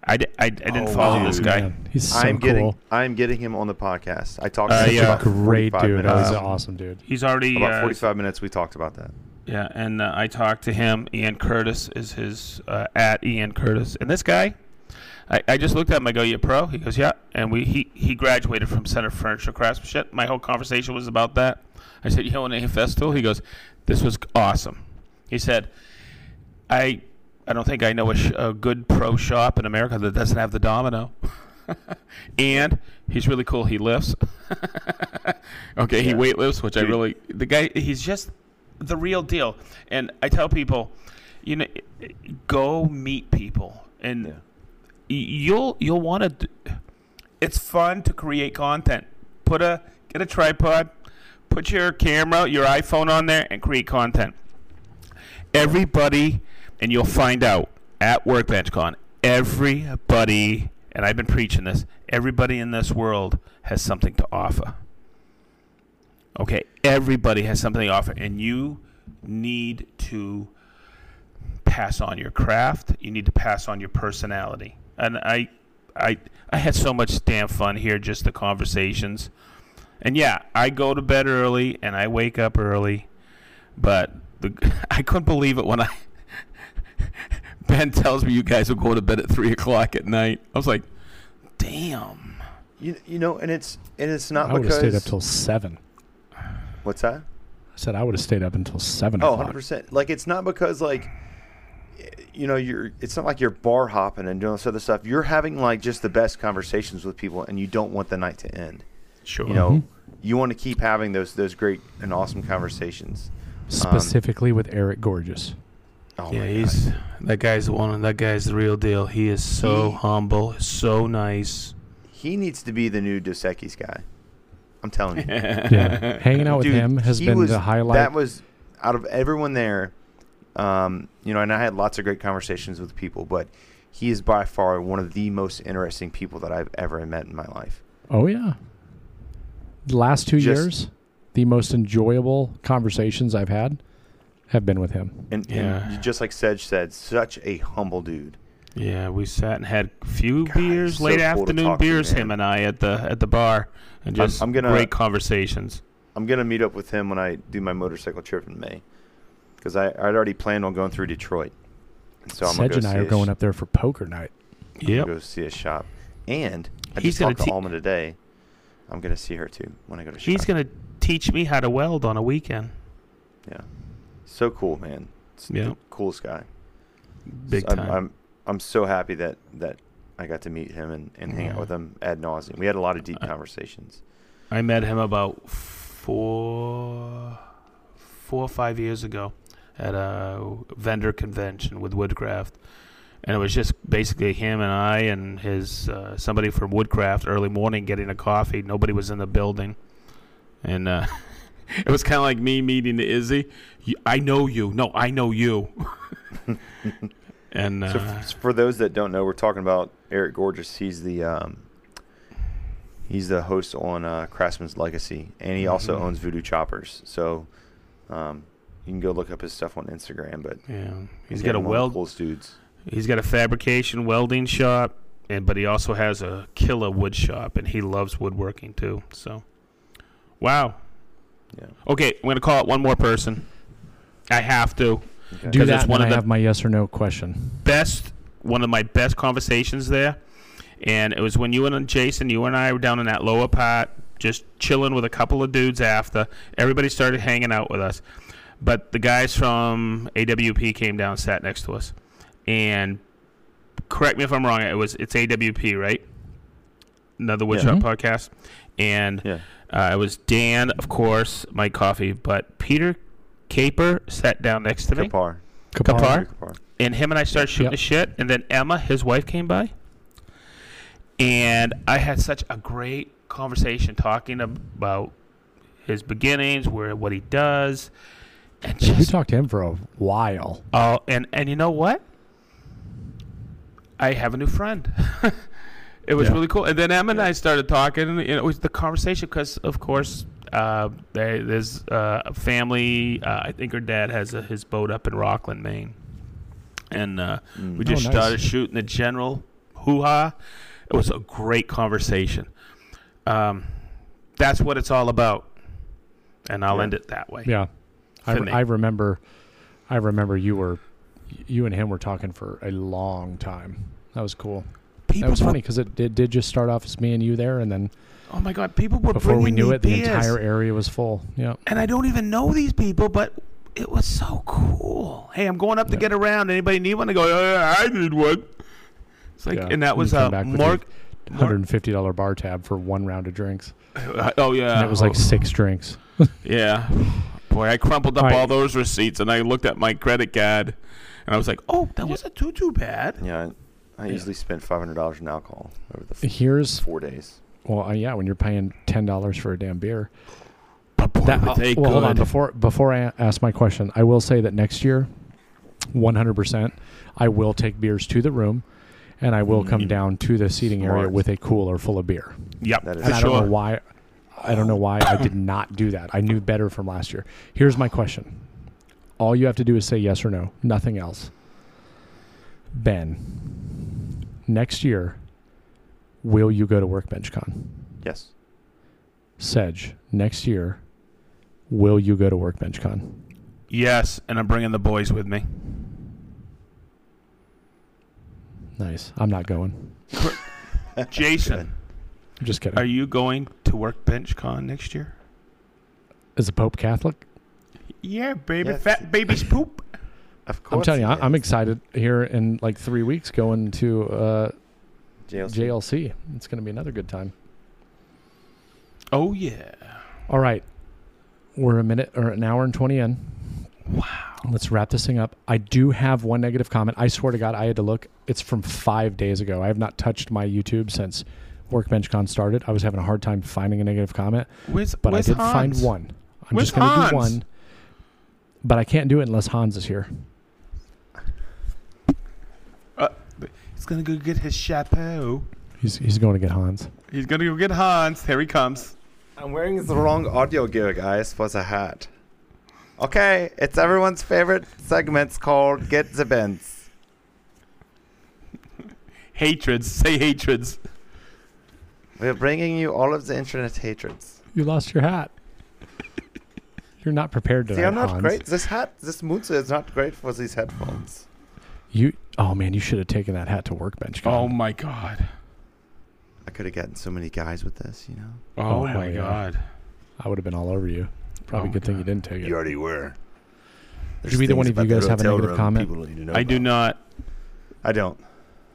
I, I, I didn't Oh, follow dude. this guy. Man, he's so I'm getting. I'm getting him on the podcast. I talked Uh, to him yeah. about Great 45 dude. Oh, minutes. he's an awesome dude. He's already about uh, 45 minutes we talked about that. Yeah, and uh, I talked to him. Ian Curtis is his uh, at Ian Curtis, and this guy, I, I just looked at him. I go, "You pro?" He goes, "Yeah." And we he he graduated from Center for Furniture Craftsmanship. My whole conversation was about that. I said, "You know an a Festool?" He goes, "This was awesome." He said, "I I don't think I know a, sh- a good pro shop in America that doesn't have the domino." and he's really cool. He lifts. okay, he Yeah. weight lifts, which I really the guy. He's just the real deal. And I tell people, you know, go meet people, and Yeah. You'll you'll want to. It's fun to create content. Put a get a tripod, put your camera, your iPhone on there, and create content. Everybody, and you'll find out at WorkbenchCon. Everybody, and I've been preaching this. Everybody in this world has something to offer. Okay, everybody has something to offer, and you need to pass on your craft. You need to pass on your personality. And I, I, I had so much damn fun here, just the conversations. And yeah, I go to bed early and I wake up early, but the, I couldn't believe it when I. Ben tells me you guys will go to bed at three o'clock at night. I was like, damn. You, you know, and it's and it's not I would have because stayed up till seven. what's that? I said I would have stayed up until seven. Oh, o'clock. 100 percent. Like it's not because like you know you're. It's not like you're bar hopping and doing this other stuff. You're having like just the best conversations with people, and you don't want the night to end. Sure. You know, Mhm. you want to keep having those those great and awesome conversations. Specifically with Eric Gorges. Oh yeah, my he's God. that guy's the one. That guy's the real deal. He is so He- humble, so nice. he needs to be the new Dos Equis guy. I'm telling you. Yeah, hanging out with Dude, him has been was- the highlight. That was out of everyone there. Um, you know, and I had lots of great conversations with people, but he is by far one of the most interesting people that I've ever met in my life. oh yeah. The last two Just- years, the most enjoyable conversations I've had have been with him. And, Yeah. and just like Sedge said, such a humble dude. Yeah, we sat and had a few God, beers, so late cool afternoon beers, him and I at the at the bar, and I'm- just I'm gonna- great conversations. I'm gonna meet up with him when I do my motorcycle trip in May, because I I'd already planned on going through Detroit. And so I'm Sedge gonna and I see are going his, up there for poker night. I'm gonna Yep. go see his shop, and I He's just gonna talked te- to Alma today. I'm gonna see her too when I go to. He's shop. gonna teach me how to weld on a weekend. Yeah, so cool, man. It's the Yeah. coolest guy. Big I'm, time. I'm I'm so happy that that I got to meet him and, and hang out with him ad nauseum. We had a lot of deep I- conversations. I met him about four, four or five years ago at a vendor convention with Woodcraft, and it was just basically him and I and his uh, somebody from Woodcraft early morning getting a coffee. Nobody was in the building, and uh, it was kind of like me meeting Izzy. I know you. No, I know you. and uh, So f- for those that don't know, we're talking about Eric Gorges. He's the um, he's the host on uh, Craftsman's Legacy, and he also Mhm. owns Voodoo Choppers. So um, you can go look up his stuff on Instagram. But yeah, he's again, got a one weld. coolest dudes. He's got a fabrication welding shop, and but he also has a killer wood shop, and he loves woodworking too. So, wow. Yeah. Okay, I'm gonna call it one more person. I have to. Okay. Do 'Cause that, and one of I the- have my yes or no question. Best, one of my best conversations there, and it was when you and uh, Jason, you and I were down in that lower part, just chilling with a couple of dudes. After everybody started hanging out with us, but the guys from AWP came down, sat next to us, and correct me if I'm wrong. It was it's AWP, right? Another woodshop Yeah. podcast, and Yeah. uh, it was Dan, of course, Mike Coffee, but Peter Caper sat down next to me, Kapar. Kapar? Kapar. and him and I started shooting Yep. the shit, and then Emma, his wife, came by, and I had such a great conversation talking about his beginnings, where what he does, and We talked to him for a while. Oh, and and you know what? I have a new friend. it was Yeah. really cool. And then Emma and I started talking, and you know, it was the conversation because, of course, uh, they, there's uh, a family. Uh, I think her dad has a, his boat up in Rockland, Maine, and uh, Mm. we just Oh, nice. started shooting the general hoo ha. It was a great conversation. Um, that's what it's all about, and I'll Yeah. end it that way. Yeah, I, re- I remember. I remember you were, you and him were talking for a long time. That was cool. people That was were- funny because it did, did just start off as me and you there, and then Oh my god, people were before we knew it, the entire area was full. Yeah. and I don't even know these people, but it was so cool. Hey, I'm going up to get around. Anybody need one? I go, oh, yeah, I need one. It's like, Yeah. and that was uh, Mark. Hundred and fifty dollar bar tab for one round of drinks, Oh yeah, and it was like six drinks. yeah. Boy, I crumpled up All right. all those receipts, and I looked at my credit card, and I was like, oh, that wasn't too too bad. Yeah, I, I Yeah. usually spend five hundred dollars in alcohol over the f- Here's four days. well, uh, yeah, when you're paying ten dollars for a damn beer. But boy, That, were they well, hold on. Before before I a- ask my question, I will say that next year, 100%, I will take beers to the room, and I will come Mm. down to the seating area with a cooler full of beer. Yep, That is And I don't sure. know why. I don't know why I did not do that. I knew better from last year. Here's my question. All you have to do is say yes or no. Nothing else. Ben, next year, will you go to Workbench Con? Yes. Sedge, next year, will you go to Workbench Con? Yes, and I'm bringing the boys with me. Nice. I'm not going. Jason, I'm just kidding. are you going to Workbench Con next year? Is the Pope Catholic? Yeah, baby, Yes. fat baby's poop. Of course. I'm telling you, I- he I'm excited here in like three weeks going to uh, JLC. JLC. It's going to be another good time. Oh yeah. All right. We're a minute or an hour and 20 in. Wow. Let's wrap this thing up. I do have one negative comment. I swear to God, I had to look. It's from five days ago. I have not touched my YouTube since WorkbenchCon started. I was having a hard time finding a negative comment, Where's, but where's I did Hans? find one. I'm Where's just going to do one. But I can't do it unless Hans is here. Uh, he's gonna go get his chapeau. He's, he's going to get Hans. He's gonna go get Hans. Here he comes. I'm wearing the wrong audio gear, guys, for the hat. Okay, it's everyone's favorite segments called Get the Bends. Hatreds. Say hatreds. We're bringing you all of the internet hatreds. You lost your hat. You're not prepared to See, I'm not great. This hat, this Mutsu is not great for these headphones. You oh man, you should have taken that hat to workbench. Oh my god. I could have gotten so many guys with this, you know. Oh, Oh, hell my yeah. god. I would have been all over you. Probably Oh, good thing you didn't take it. You already were. Should either one of you guys have a negative comment? I do not. I don't.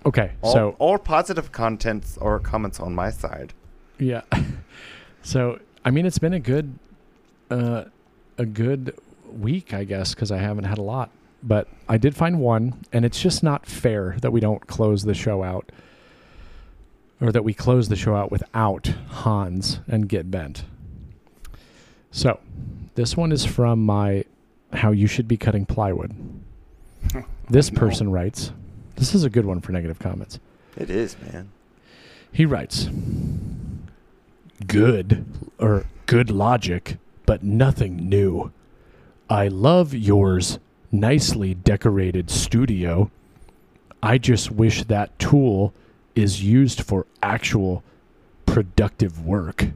Okay, All, so all positive contents or comments on my side. yeah, so I mean, it's been a good, uh, a good week, I guess, because I haven't had a lot. But I did find one, and it's just not fair that we don't close the show out, or that we close the show out without Hans and get bent. So, this one is from my "How You Should Be Cutting Plywood." This person writes, "This is a good one for negative comments." It is, man. He writes, Good, or good logic, but nothing new. I love yours nicely decorated studio. I just wish that tool is used for actual productive work.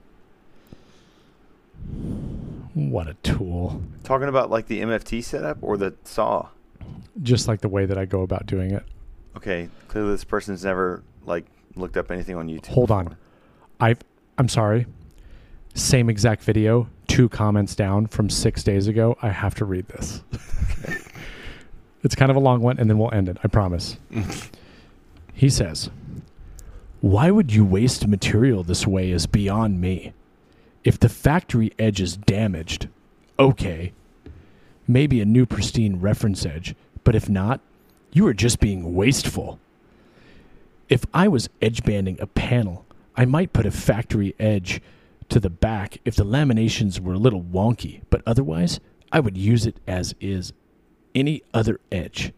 What a tool. Talking about like the MFT setup or the saw. Just like the way that I go about doing it. Okay, clearly this person's never like looked up anything on YouTube. Hold on. I've I'm sorry. Same exact video, two comments down from six days ago. I have to read this. it's kind of a long one, and then we'll end it. I promise. he says, Why would you waste material this way is beyond me. If the factory edge is damaged, okay. Maybe a new pristine reference edge, but if not, you are just being wasteful. If I was edge banding a panel, I might put a factory edge to the back if the laminations were a little wonky, but otherwise, I would use it as is any other edge.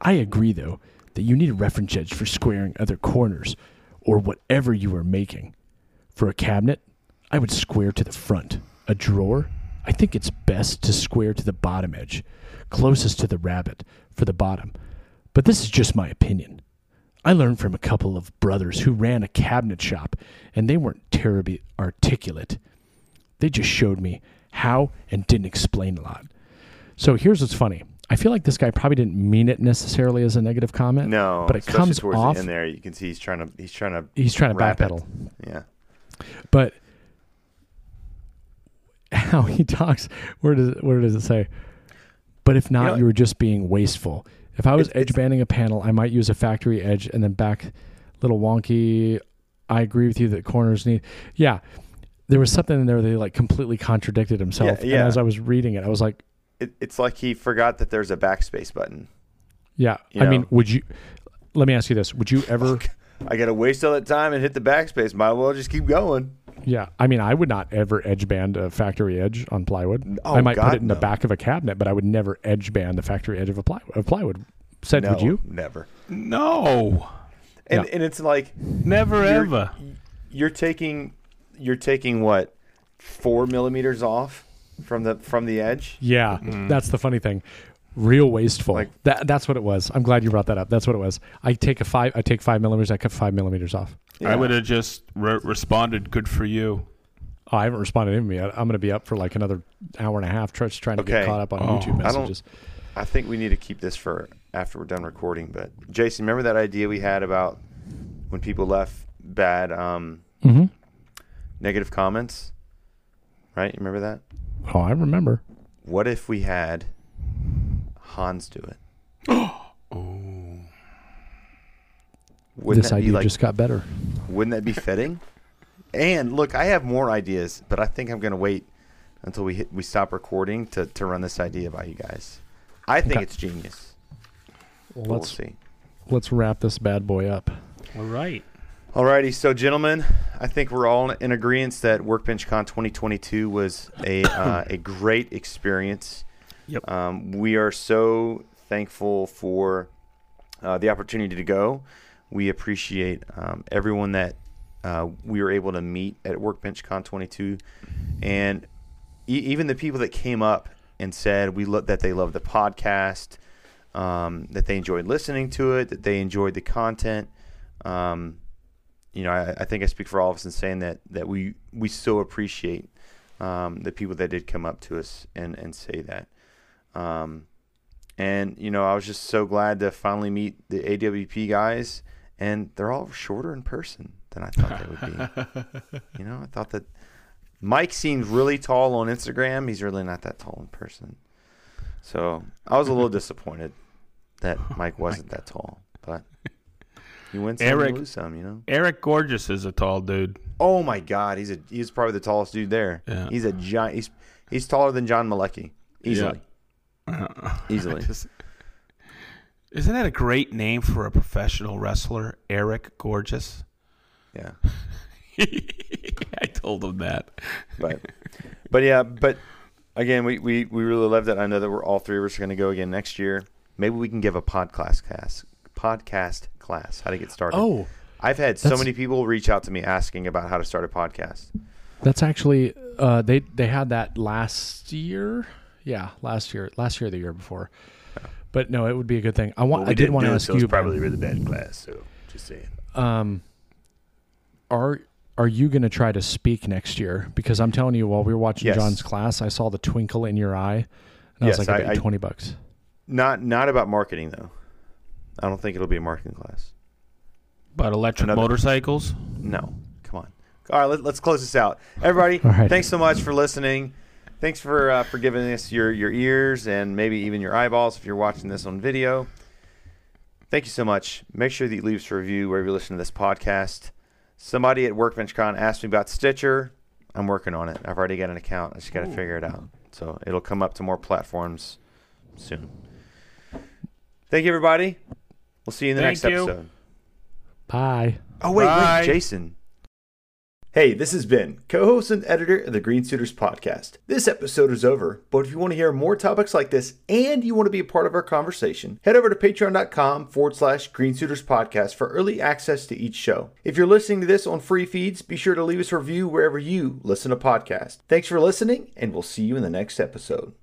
I agree, though, that you need a reference edge for squaring other corners or whatever you are making. For a cabinet, I would square to the front. A drawer, I think it's best to square to the bottom edge, closest to the rabbet for the bottom. But this is just my opinion. I learned from a couple of brothers who ran a cabinet shop, and they weren't terribly articulate. They just showed me how and didn't explain a lot. So here's what's funny I feel like this guy probably didn't mean it necessarily as a negative comment. No, but it comes off. end there. You can see he's trying to he's trying to He's trying to it. backpedal. yeah. But how he talks, where does it, where does it say? But if not, You know- you were just being wasteful. If I was It's- edge it's- banding a panel, I might use a factory edge and then back little wonky. I agree with you that corners need. Yeah, there was something in there that he like completely contradicted himself. Yeah, yeah. And as I was reading it, I was like, It, it's like he forgot that there's a backspace button. yeah. You I mean, would you? Let me ask you this: Would you ever? I got to waste all that time and hit the backspace. Might as well just keep going. Yeah, I mean, I would not ever edge band a factory edge on plywood. Oh, I might God, put it in the back of a cabinet, but I would never edge band the factory edge of a ply- of plywood. Said, no, would you? Never. No, And Yeah. and it's like never You're- ever. you're taking you're taking what four millimeters off from the from the edge. Yeah, mm. that's the funny thing. Real wasteful. Like- that, that's what it was. I'm glad you brought that up. That's what it was. I take a five. I take five millimeters. I cut five millimeters off. I would have just re- responded, "Good for you." Oh, I haven't responded to him yet. I'm going to be up for like another hour and a half, tr- trying to get caught up on Oh. YouTube I don't- messages. I think we need to keep this for after we're done recording. But Jason, remember that idea we had about when people left bad um, Mm-hmm. negative comments? Right? You remember that? Oh, I remember. What if we had Hans do it? Oh, Wouldn't this that be idea like just got better. Wouldn't that be fitting? and look, I have more ideas, but I think I'm going to wait until we hit, we stop recording to, to run this idea by you guys. I think Okay. it's genius. Well, But we'll let's see. let's wrap this bad boy up. all right. Alrighty, so gentlemen, I think we're all in agreement that WorkbenchCon 2022 was a uh, a great experience. Yep. Um, we are so thankful for uh, the opportunity to go. We appreciate um, everyone that uh, we were able to meet at WorkbenchCon 22, and e- even the people that came up and said we lo- that they love the podcast, um, that they enjoyed listening to it, that they enjoyed the content. Um, you know, I, I think I speak for all of us in saying that that we we so appreciate um, the people that did come up to us and and say that. Um, and you know, I was just so glad to finally meet the AWP guys, and they're all shorter in person than I thought they would be. you know, I thought that Mike seemed really tall on Instagram. He's really not that tall in person. So I was a little disappointed that oh Mike wasn't that tall, but you win some, Eric- you lose some. You know. Eric Gorges is a tall dude. Oh my God, he's a he's probably the tallest dude there. Yeah. He's a giant. He's he's taller than John Malecki easily. Uh, easily. I just- isn't that a great name for a professional wrestler, Eric Gorges? Yeah, I told him that. but but yeah, but again, we, we, we really love that. I know that we're all three of us are going to go again next year. Maybe we can give a podcast class podcast class how to get started. Oh, I've had so many people reach out to me asking about how to start a podcast. that's actually uh, they they had that last year. Yeah, last year, last year, or the year before. But no, it would be a good thing. I want. I did want to ask you. Probably really bad class. So just saying. um, are are you going to try to speak next year? Because I'm telling you, while we were watching Yes. John's class, I saw the twinkle in your eye. And Yes, I was like, I, I- bet I- twenty bucks. Not not about marketing though. I don't think it'll be a marketing class. About electric Another- motorcycles? No, come on. All right, let, let's close this out. Everybody, All right. thanks so much for listening. Thanks for uh, for giving us your your ears and maybe even your eyeballs if you're watching this on video. Thank you so much. Make sure that you leave us a review wherever you listen to this podcast. Somebody at WorkbenchCon asked me about Stitcher. I'm working on it. I've already got an account. I just got to figure it out. So it'll come up to more platforms soon. Thank you, everybody. We'll see you in the Thank next you. episode. Bye. Oh wait, Bye. wait, Jason. Hey, this is Ben, co-host and editor of the Green Suiters podcast. This episode is over, but if you want to hear more topics like this and you want to be a part of our conversation, head over to patreon.com forward slash Green Suiters podcast for early access to each show. If you're listening to this on free feeds, be sure to leave us a review wherever you listen to podcasts. Thanks for listening, and we'll see you in the next episode.